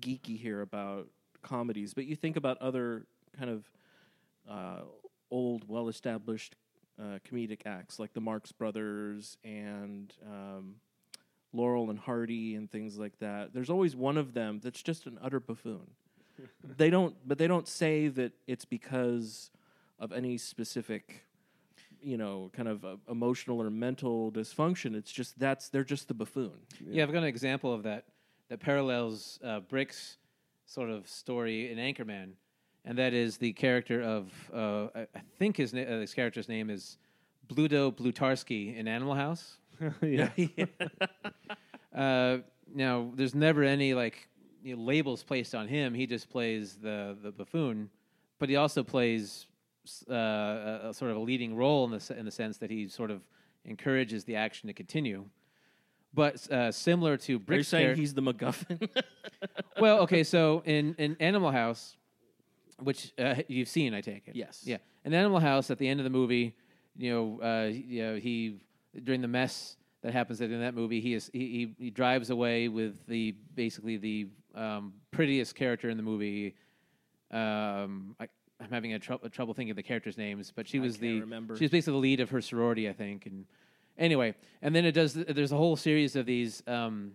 geeky here about comedies, but you think about other kind of uh, old, well-established uh, comedic acts like the Marx Brothers and um, Laurel and Hardy and things like that. There's always one of them that's just an utter buffoon. They don't, but they don't say that it's because of any specific, you know, kind of uh, emotional or mental dysfunction. It's just that's they're just the buffoon. Yeah, I've got an example of that that parallels uh, Brick's sort of story in Anchorman, and that is the character of uh, I, I think his na- uh, his character's name is Bluto Blutarsky in Animal House. [laughs] yeah. [laughs] uh, now, there's never any like you know, labels placed on him. He just plays the the buffoon, but he also plays uh, a, a sort of a leading role in the in the sense that he sort of encourages the action to continue. But uh, similar to Are you Brick's saying he's the MacGuffin? [laughs] well, okay, so in, in Animal House, which uh, you've seen, I take it. Yes. Yeah. In Animal House, at the end of the movie, you know, uh, you know, he during the mess that happens in that movie, he is he, he drives away with the basically the um, prettiest character in the movie. Um, I, I'm having a, a trouble thinking of the characters' names, but she was the remember. she was basically the lead of her sorority, I think, and Anyway, and then it does. There's a whole series of these um,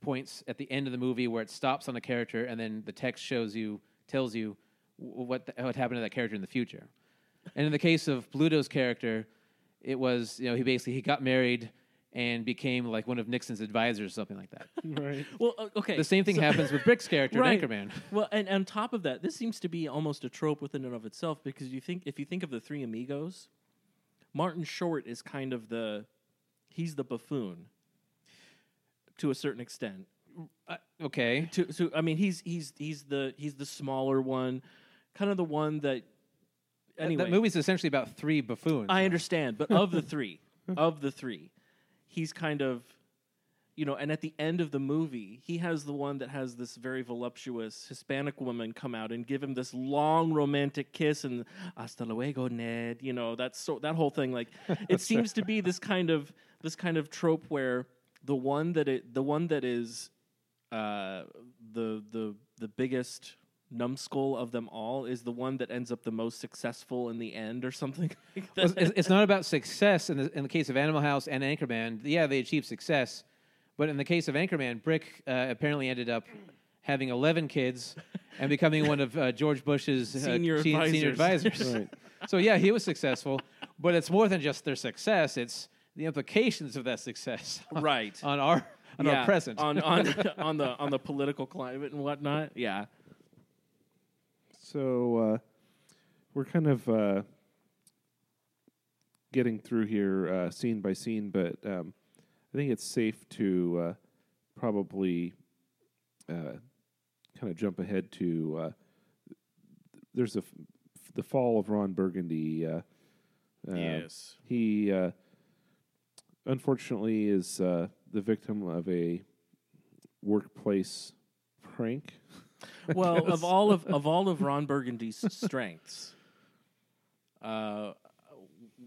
points at the end of the movie where it stops on a character, and then the text shows you, tells you what the, what happened to that character in the future. And in the case of Bluto's character, it was you know he basically he got married and became like one of Nixon's advisors, or something like that. [laughs] Right. Well, uh, okay. The same thing so- happens with Brick's character [laughs] right. in Anchorman. Well, and, and on top of that, this seems to be almost a trope within and of itself because you think if you think of the three amigos, Martin Short is kind of the he's the buffoon to a certain extent. okay. To, so I mean, he's he's he's the he's the smaller one, kind of the one that. That- Anyway, that movie's essentially about three buffoons. I understand, but of the three, [laughs] of the three, he's kind of, you know, and at the end of the movie, he has the one that has this very voluptuous Hispanic woman come out and give him this long romantic kiss and hasta luego, Ned. You know, that's so that whole thing. Like, [laughs] it seems to be this kind of this kind of trope where the one that it the one that is uh, the the the biggest numbskull of them all is the one that ends up the most successful in the end or something [laughs] like Well, it's, it's not about success in the, in the case of Animal House and Anchorman. Yeah, they achieved success, but in the case of Anchorman, Brick uh, apparently ended up having eleven kids and becoming one of uh, George Bush's uh, Senior senior advisors. advisors. Right. So yeah, he was successful, but it's more than just their success; it's the implications of that success, on- [laughs] Right. on our on Yeah, our present, on on [laughs] on the on the political climate and whatnot. Yeah, So uh, we're kind of uh, getting through here uh, scene by scene, but um, I think it's safe to uh, probably uh, kind of jump ahead to. Uh, there's a f- the fall of Ron Burgundy. Yes. he uh, unfortunately is uh, the victim of a workplace prank. [laughs] Well, of all of of [laughs] all of Ron Burgundy's strengths, uh,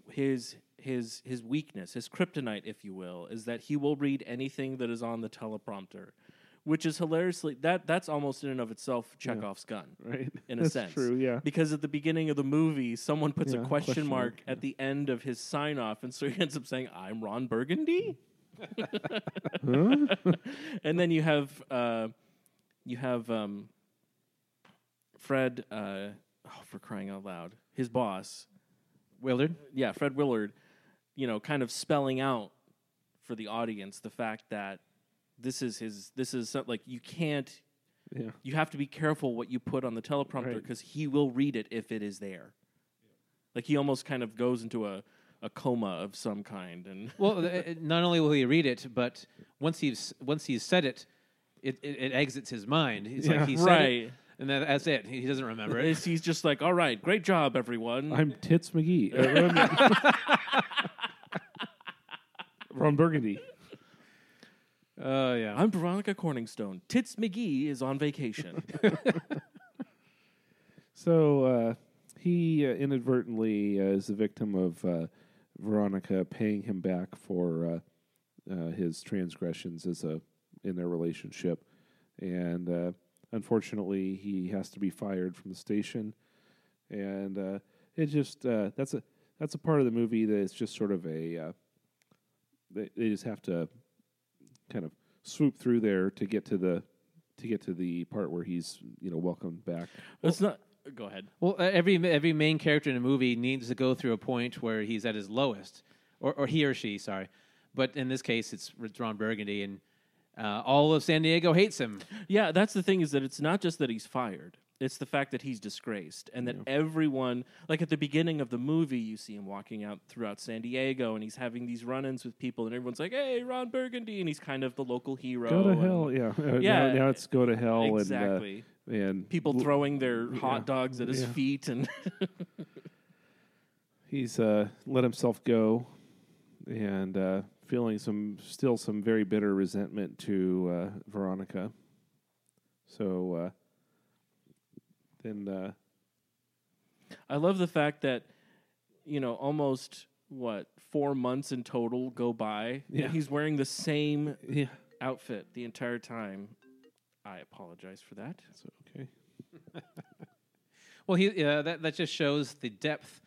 his his his weakness, his kryptonite, if you will, is that he will read anything that is on the teleprompter, which is hilariously that that's almost in and of itself Yeah. Chekhov's gun, Right. In a That's sense, true, yeah. Because at the beginning of the movie, someone puts Yeah, a question, question mark, mark, at the end of his sign off, and so he ends up saying, "I'm Ron Burgundy." [laughs] and then you have uh, you have um, Fred. Uh, oh, for crying out loud, his boss, Willard. Yeah, Fred Willard. You know, kind of spelling out for the audience the fact that this is his. This is some, like you can't. Yeah. You have to be careful what you put on the teleprompter Right. because he will read it if it is there. Like he almost kind of goes into a, a coma of some kind, and Well, uh, uh, not only will he read it, but once he's once he's said it, it, it, it exits his mind. It's Yeah. like he said Right. it, and then that's it. He he doesn't remember it. It's- he's just like, "All right, great job, everyone." I'm Tits McGee. Uh, Ron, Ron Burgundy. Oh yeah. I'm Veronica Corningstone. Tits McGee is on vacation. [laughs] So uh, he uh, inadvertently uh, is the victim of uh, Veronica paying him back for uh, uh, his transgressions as a in their relationship, and uh, unfortunately, he has to be fired from the station. And uh, it just uh, that's a that's a part of the movie that it's just sort of a uh, they, they just have to kind of swoop through there to get to the to get to the part where he's you know welcomed back. It's not. Go ahead. Well, uh, every every main character in a movie needs to go through a point where he's at his lowest, or or he or she, sorry. But in this case, it's it's Ron Burgundy, and uh, all of San Diego hates him. Yeah, that's the thing is that it's not just that he's fired. It's the fact that he's disgraced and that everyone, like at the beginning of the movie, you see him walking out throughout San Diego and he's having these run ins with people and everyone's like, hey, Ron Burgundy. And he's kind of the local hero. Go to and- hell, yeah. [laughs] Uh, yeah. Now, now it's go to hell, Exactly. and uh, and People throwing their yeah, hot dogs at his yeah. feet. And [laughs] He's uh, let himself go, and uh, feeling some still some very bitter resentment to uh, Veronica. So uh, then, uh, I love the fact that, you know, almost what, four months in total go by. Yeah. And he's wearing the same yeah. outfit the entire time. I apologize for that. That's okay. [laughs] Well, he uh, that that just shows the depth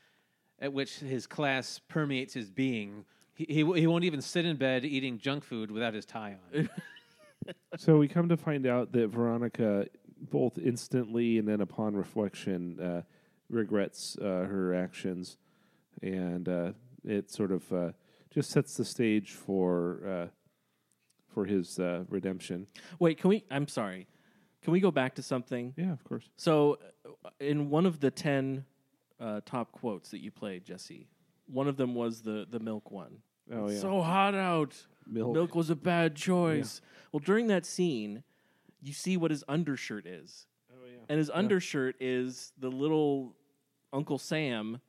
at which his class permeates his being He, he he won't even sit in bed eating junk food without his tie on. [laughs] so we come to find out that Veronica, both instantly and then upon reflection, uh, regrets uh, her actions, and uh, it sort of uh, just sets the stage for uh, for his uh, redemption. Wait, can we? I'm sorry. Can we go back to something? Yeah, of course. So, uh, in one of the ten uh, top quotes that you played, Jesse, one of them was the the milk one. Oh, yeah. so hot out. Milk. was a bad choice. Well, during that scene, you see what his undershirt is. Oh yeah. And his undershirt is the little Uncle Sam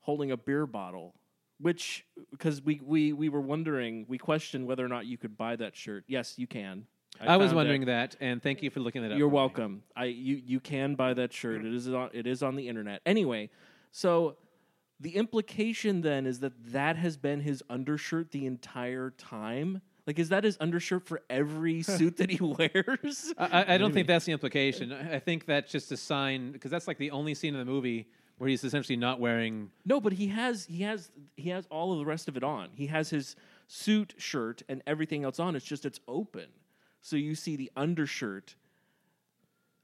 holding a beer bottle. Which, because we, we, we were wondering, we questioned whether or not you could buy that shirt. Yes, you can. I, was found wondering that, and thank you for looking that up. You're for me. welcome. I you you can buy that shirt. It is on it is on the internet. Anyway, so the implication then is that that has been his undershirt the entire time. Like, is that his undershirt for every [laughs] suit that he wears? I, I- don't think that's the implication. I I think that's just a sign because that's like the only scene in the movie where he's essentially not wearing. No, but he has he has he has all of the rest of it on. He has his suit shirt and everything else on. It's just it's open. So you see the undershirt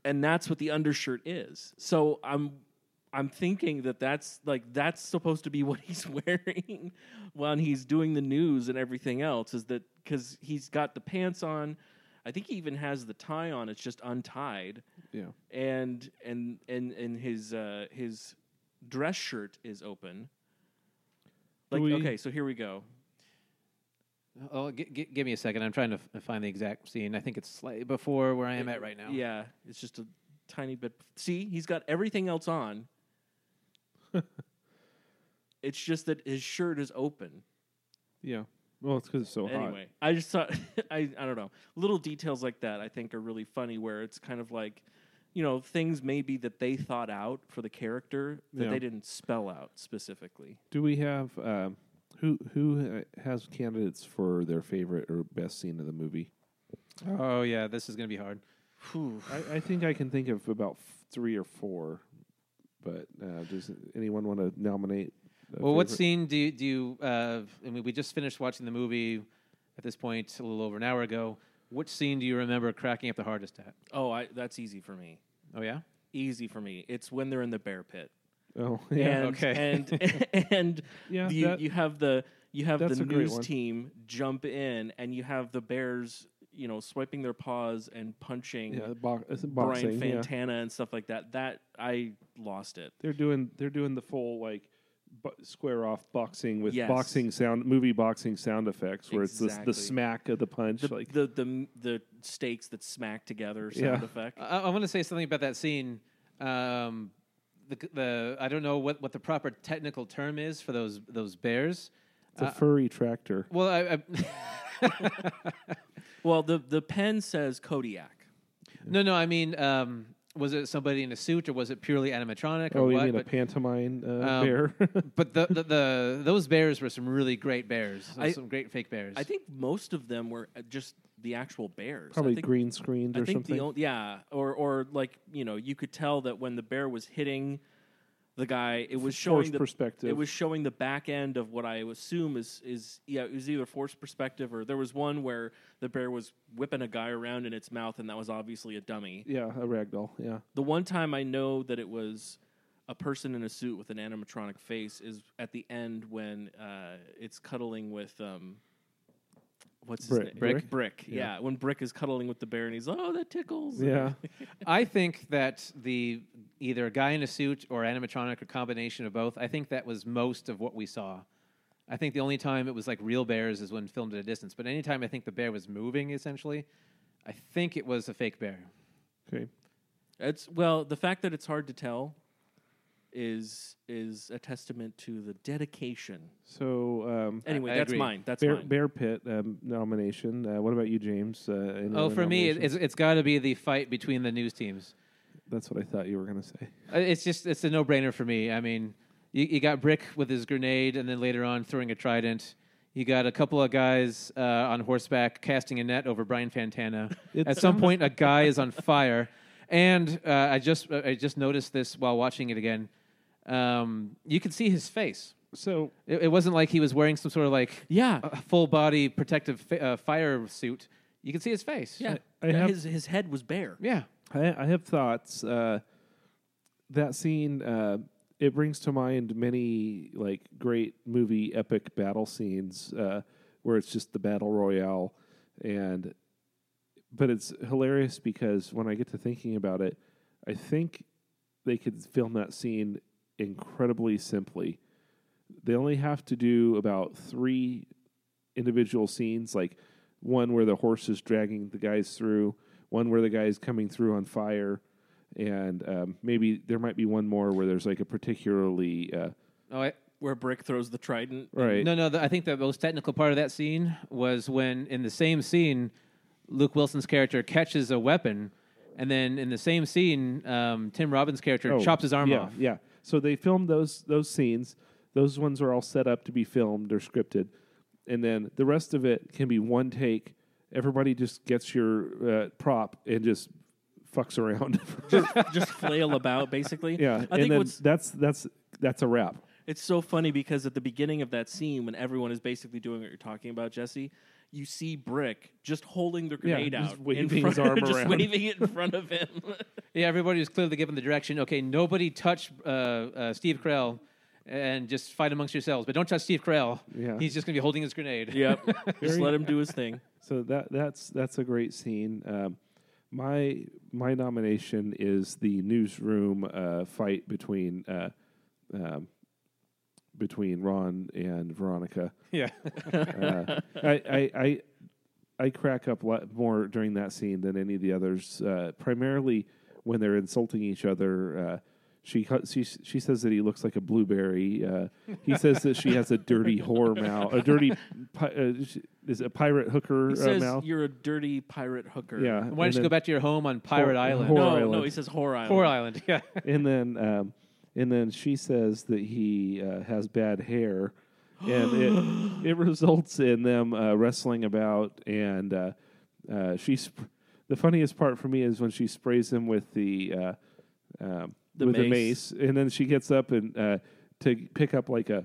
and that's what the undershirt is. So I'm I'm thinking that that's like that's supposed to be [laughs] what he's wearing when he's doing the news and everything else is that cuz he's got the pants on. I think he even has the tie on. It's just untied Yeah. and and and and his uh, his dress shirt is open. Like we- okay, so here we go. Oh, g- g- give me a second. I'm trying to f- find the exact scene. I think it's slightly before where I am at right now. Yeah, it's just a tiny bit. See, he's got everything else on. [laughs] it's just that his shirt is open. Yeah. Well, it's because it's so hot. anyway, I just thought [laughs] I I don't know little details like that. I think are really funny where it's kind of like. You know, things maybe that they thought out for the character that Yeah. they didn't spell out specifically. Do we have um, who who uh, has candidates for their favorite or best scene of the movie? Oh yeah, this is gonna be hard. I, I think I can think of about f- three or four, but uh, does anyone want to nominate? a Well, what scene do you, do you? Uh, I mean, we just finished watching the movie at this point a little over an hour ago. Which scene do you remember cracking up the hardest at? Oh, I that's easy for me. Oh yeah, easy for me. It's when they're in the bear pit. Oh, [laughs] yeah. and, Okay. And [laughs] and Yeah, you that- you have the you have the news team jump in, and you have the bears, you know, swiping their paws and punching Yeah, bo- it's Brian boxing, yeah. Fantana and stuff like that. That I lost it. They're doing they're doing the full like bu- square off boxing with Yes. boxing sound movie boxing sound effects where it's the, the smack of the punch The, like the the the stakes that smack together sound Yeah. effect. I, I want to say something about that scene. Um, the the I don't know what, what the proper technical term is for those those bears. it's a Uh, furry tractor. well, I, I [laughs] [laughs] Well, the the pen says Kodiak. no, no. I mean, um, was it somebody in a suit or was it purely animatronic or Oh, you what? mean a But- pantomime uh, um, bear? [laughs] but the, the the those bears were some really great bears. I- some great fake bears. I think most of them were uh, just the actual bears. I Probably think- green screened I or think something. the only, yeah, or or like you know, you could tell that when the bear was hitting the guy, it was showing the perspective. It was showing the back end of what I assume is is yeah, it was either forced perspective or there was one where the bear was whipping a guy around in its mouth, and that was obviously a dummy. yeah, a ragdoll. Yeah. The one time I know that it was a person in a suit with an animatronic face is at the end when uh, it's cuddling with um, what's his Brick. name? Brick? Brick. Yeah. Yeah. when Brick is cuddling with the bear and he's oh that tickles. Yeah. [laughs] I think that the either a guy in a suit or animatronic or combination of both. I think that was most of what we saw. I think the only time it was like real bears is when filmed at a distance. But anytime I think the bear was moving, essentially, I think it was a fake bear. Okay. It's well, the fact that it's hard to tell is is a testament to the dedication. So um, Anyway, I that's agree. mine. That's Bear, mine. Bear Pit um, nomination. Uh, what about you, James? Uh, Oh, for me, it, nominations? it's, it's got to be the fight between the news teams. That's what I thought you were going to say. Uh, It's just it's a no brainer for me. I mean, you, you got Brick with his grenade, and then later on throwing a trident. You got a couple of guys uh, on horseback casting a net over Brian Fantana. At some point, a guy is on fire, and uh, I just I just noticed this while watching it again. Um, you could see his face. So it, it wasn't like he was wearing some sort of like Yeah. a full body protective fa- uh, fire suit. You could see his face. Yeah, I have- his his head was bare. Yeah. I, I have thoughts. Uh, that scene uh, it brings to mind many like great movie epic battle scenes uh, where it's just the battle royale, and but it's hilarious because when I get to thinking about it, I think they could film that scene incredibly simply. They only have to do about three individual scenes, like one where the horse is dragging the guys through, one where the guy's coming through on fire, and um, maybe there might be one more where there's like a particularly uh, Oh, I, Where Brick throws the trident. right. No, no. The, I think the most technical part of that scene was when, in the same scene, Luke Wilson's character catches a weapon, and then in the same scene, um, Tim Robbins' character Oh, chops his arm yeah, off. Yeah. So they filmed those those scenes. Those ones are all set up to be filmed. They're scripted, and then the rest of it can be one take. Everybody just gets your uh, prop and just fucks around. [laughs] just, just flail about, basically. yeah, I and think that's that's that's a wrap. It's so funny because at the beginning of that scene, when everyone is basically doing what you're talking about, Jesse, you see Brick just holding the Yeah, grenade just out, waving in front, his arm [laughs] just around. waving it in front of him. [laughs] Yeah, everybody was clearly given the direction. Okay, nobody touch uh, uh, Steve Carell, and just fight amongst yourselves. But don't touch Steve Carell. Yeah. he's just going to be holding his grenade. yep, [laughs] just let him do his thing. So that that's that's a great scene. Um, my my nomination is the newsroom uh, fight between uh, um, between Ron and Veronica. Yeah. uh, I, I I I crack up lot more during that scene than any of the others. Uh, primarily when they're insulting each other. Uh, she, she she says that he looks like a blueberry. Uh, he says that she has a dirty whore mouth, a dirty uh, is it a pirate hooker He uh, says mouth. you're a dirty pirate hooker. Yeah. Why don't and you go back to your home on Pirate Whore- Island? Whore No, Island. no, he says whore island. Whore Island. Yeah. and then um, and then she says that he uh, has bad hair, [gasps] and it it results in them uh, wrestling about. And uh, uh, she's the funniest part for me is when she sprays him with the uh, um, The with the mace. mace, and then she gets up and uh, to pick up like a.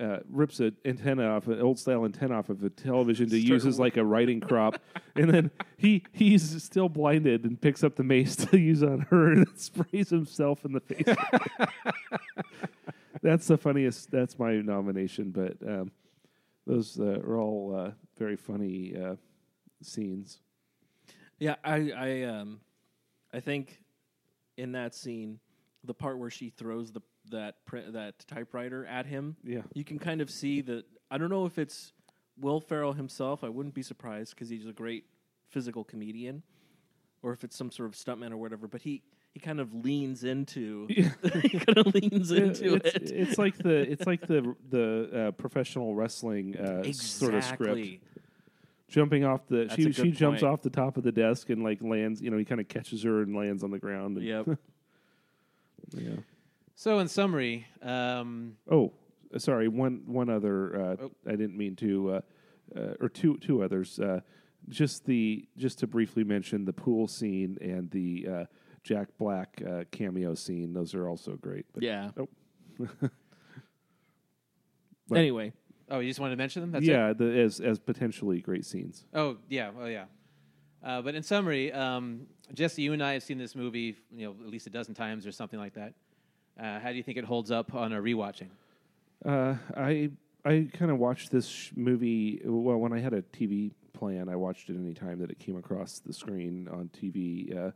Uh, rips an antenna off an old style antenna off of a television to use as like a riding crop, [laughs] and then he he's still blinded and picks up the mace to use on her and [laughs] sprays himself in the face. [laughs] that's the funniest. That's my nomination, but um, those uh, are all uh, very funny uh, scenes. Yeah, I, I, um, I think in that scene, the part where she throws the that that typewriter at him, Yeah. you can kind of see that. I don't know if it's Will Ferrell himself. I wouldn't be surprised because he's a great physical comedian, or if it's some sort of stuntman or whatever. But he he kind of leans into [laughs] [laughs] he kind of leans into it's, it. It's like the it's like the the uh, professional wrestling uh, sort of script. Jumping off the That's she she good jumps off the top of the desk and like lands. You know, he kind of catches her and lands on the ground. And Yep. [laughs] yeah. So, in summary, um, Oh, uh, sorry. One one other. Uh, Oh. I didn't mean to, uh, uh, or two two others. Uh, just the just to briefly mention the pool scene and the uh, Jack Black uh, cameo scene. Those are also great. But Yeah. [laughs] Nope. Anyway, oh, you just wanted to mention them? That's yeah, It? the, as as potentially great scenes. Oh, yeah. Oh, yeah. Uh, but in summary, um, Jesse, you and I have seen this movie, you know, at least a dozen times or something like that. Uh, how do you think it holds up on a rewatching? Uh, I I kind of watched this sh- movie. Well, when I had a TV plan, I watched it any time that it came across the screen on TV. Uh,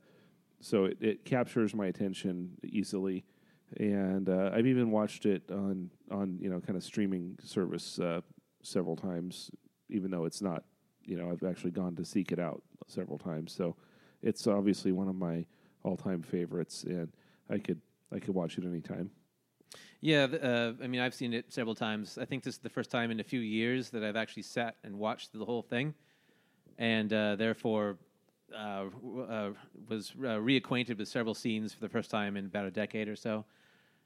so it, it captures my attention easily, and uh, I've even watched it on on you know kind of streaming service uh, several times, even though it's not. You know, I've actually gone to seek it out several times. So it's obviously one of my all time favorites, and I could I could watch it anytime. Yeah, uh, I mean, I've seen it several times. I think this is the first time in a few years that I've actually sat and watched the whole thing, and uh, therefore uh, uh, was uh, reacquainted with several scenes for the first time in about a decade or so.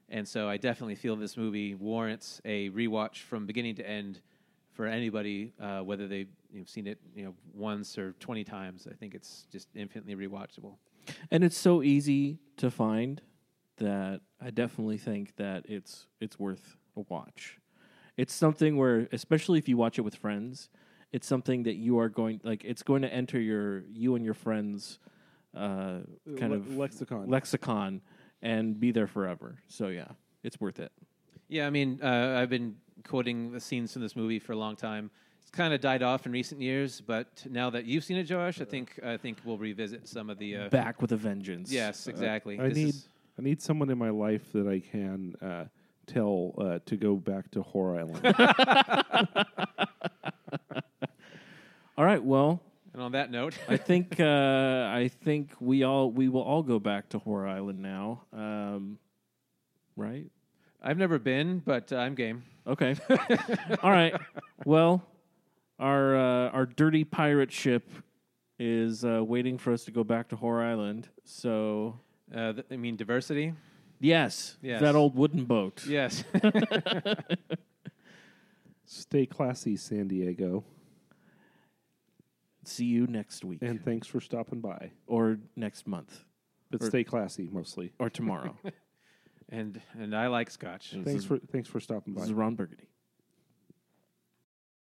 And so I definitely feel this movie warrants a rewatch from beginning to end for anybody, uh, whether they've you know, seen it you know once or twenty times. I think it's just infinitely rewatchable. and it's so easy to find that I definitely think that it's it's worth a watch. it's something where, especially if you watch it with friends, it's something that you are going like it's going to enter your you and your friends uh, kind Le- of lexicon. lexicon and be there forever. So yeah, it's worth it. Yeah, I mean, uh, I've been quoting the scenes from this movie for a long time. It's kind of died off in recent years, but now that you've seen it, Joash, I think I think we'll revisit some of the uh, Back with a vengeance. Yes, exactly. I This need is- I need someone in my life that I can uh, tell uh, to go back to Whore Island. [laughs] All right. Well, And on that note, I think uh, I think we all we will all go back to Whore Island now. Um, right? I've never been, but uh, I'm game. Okay. [laughs] all right. Well, our uh, our dirty pirate ship is uh, waiting for us to go back to Whore Island. So, uh, th- I mean diversity. Yes, Yes. that old wooden boat. Yes. [laughs] Stay classy, San Diego. See you next week. And thanks for stopping by. Or next month. But Or- stay classy mostly. Or tomorrow. [laughs] and and I like scotch. Thanks for thanks for stopping by. This is Ron Burgundy.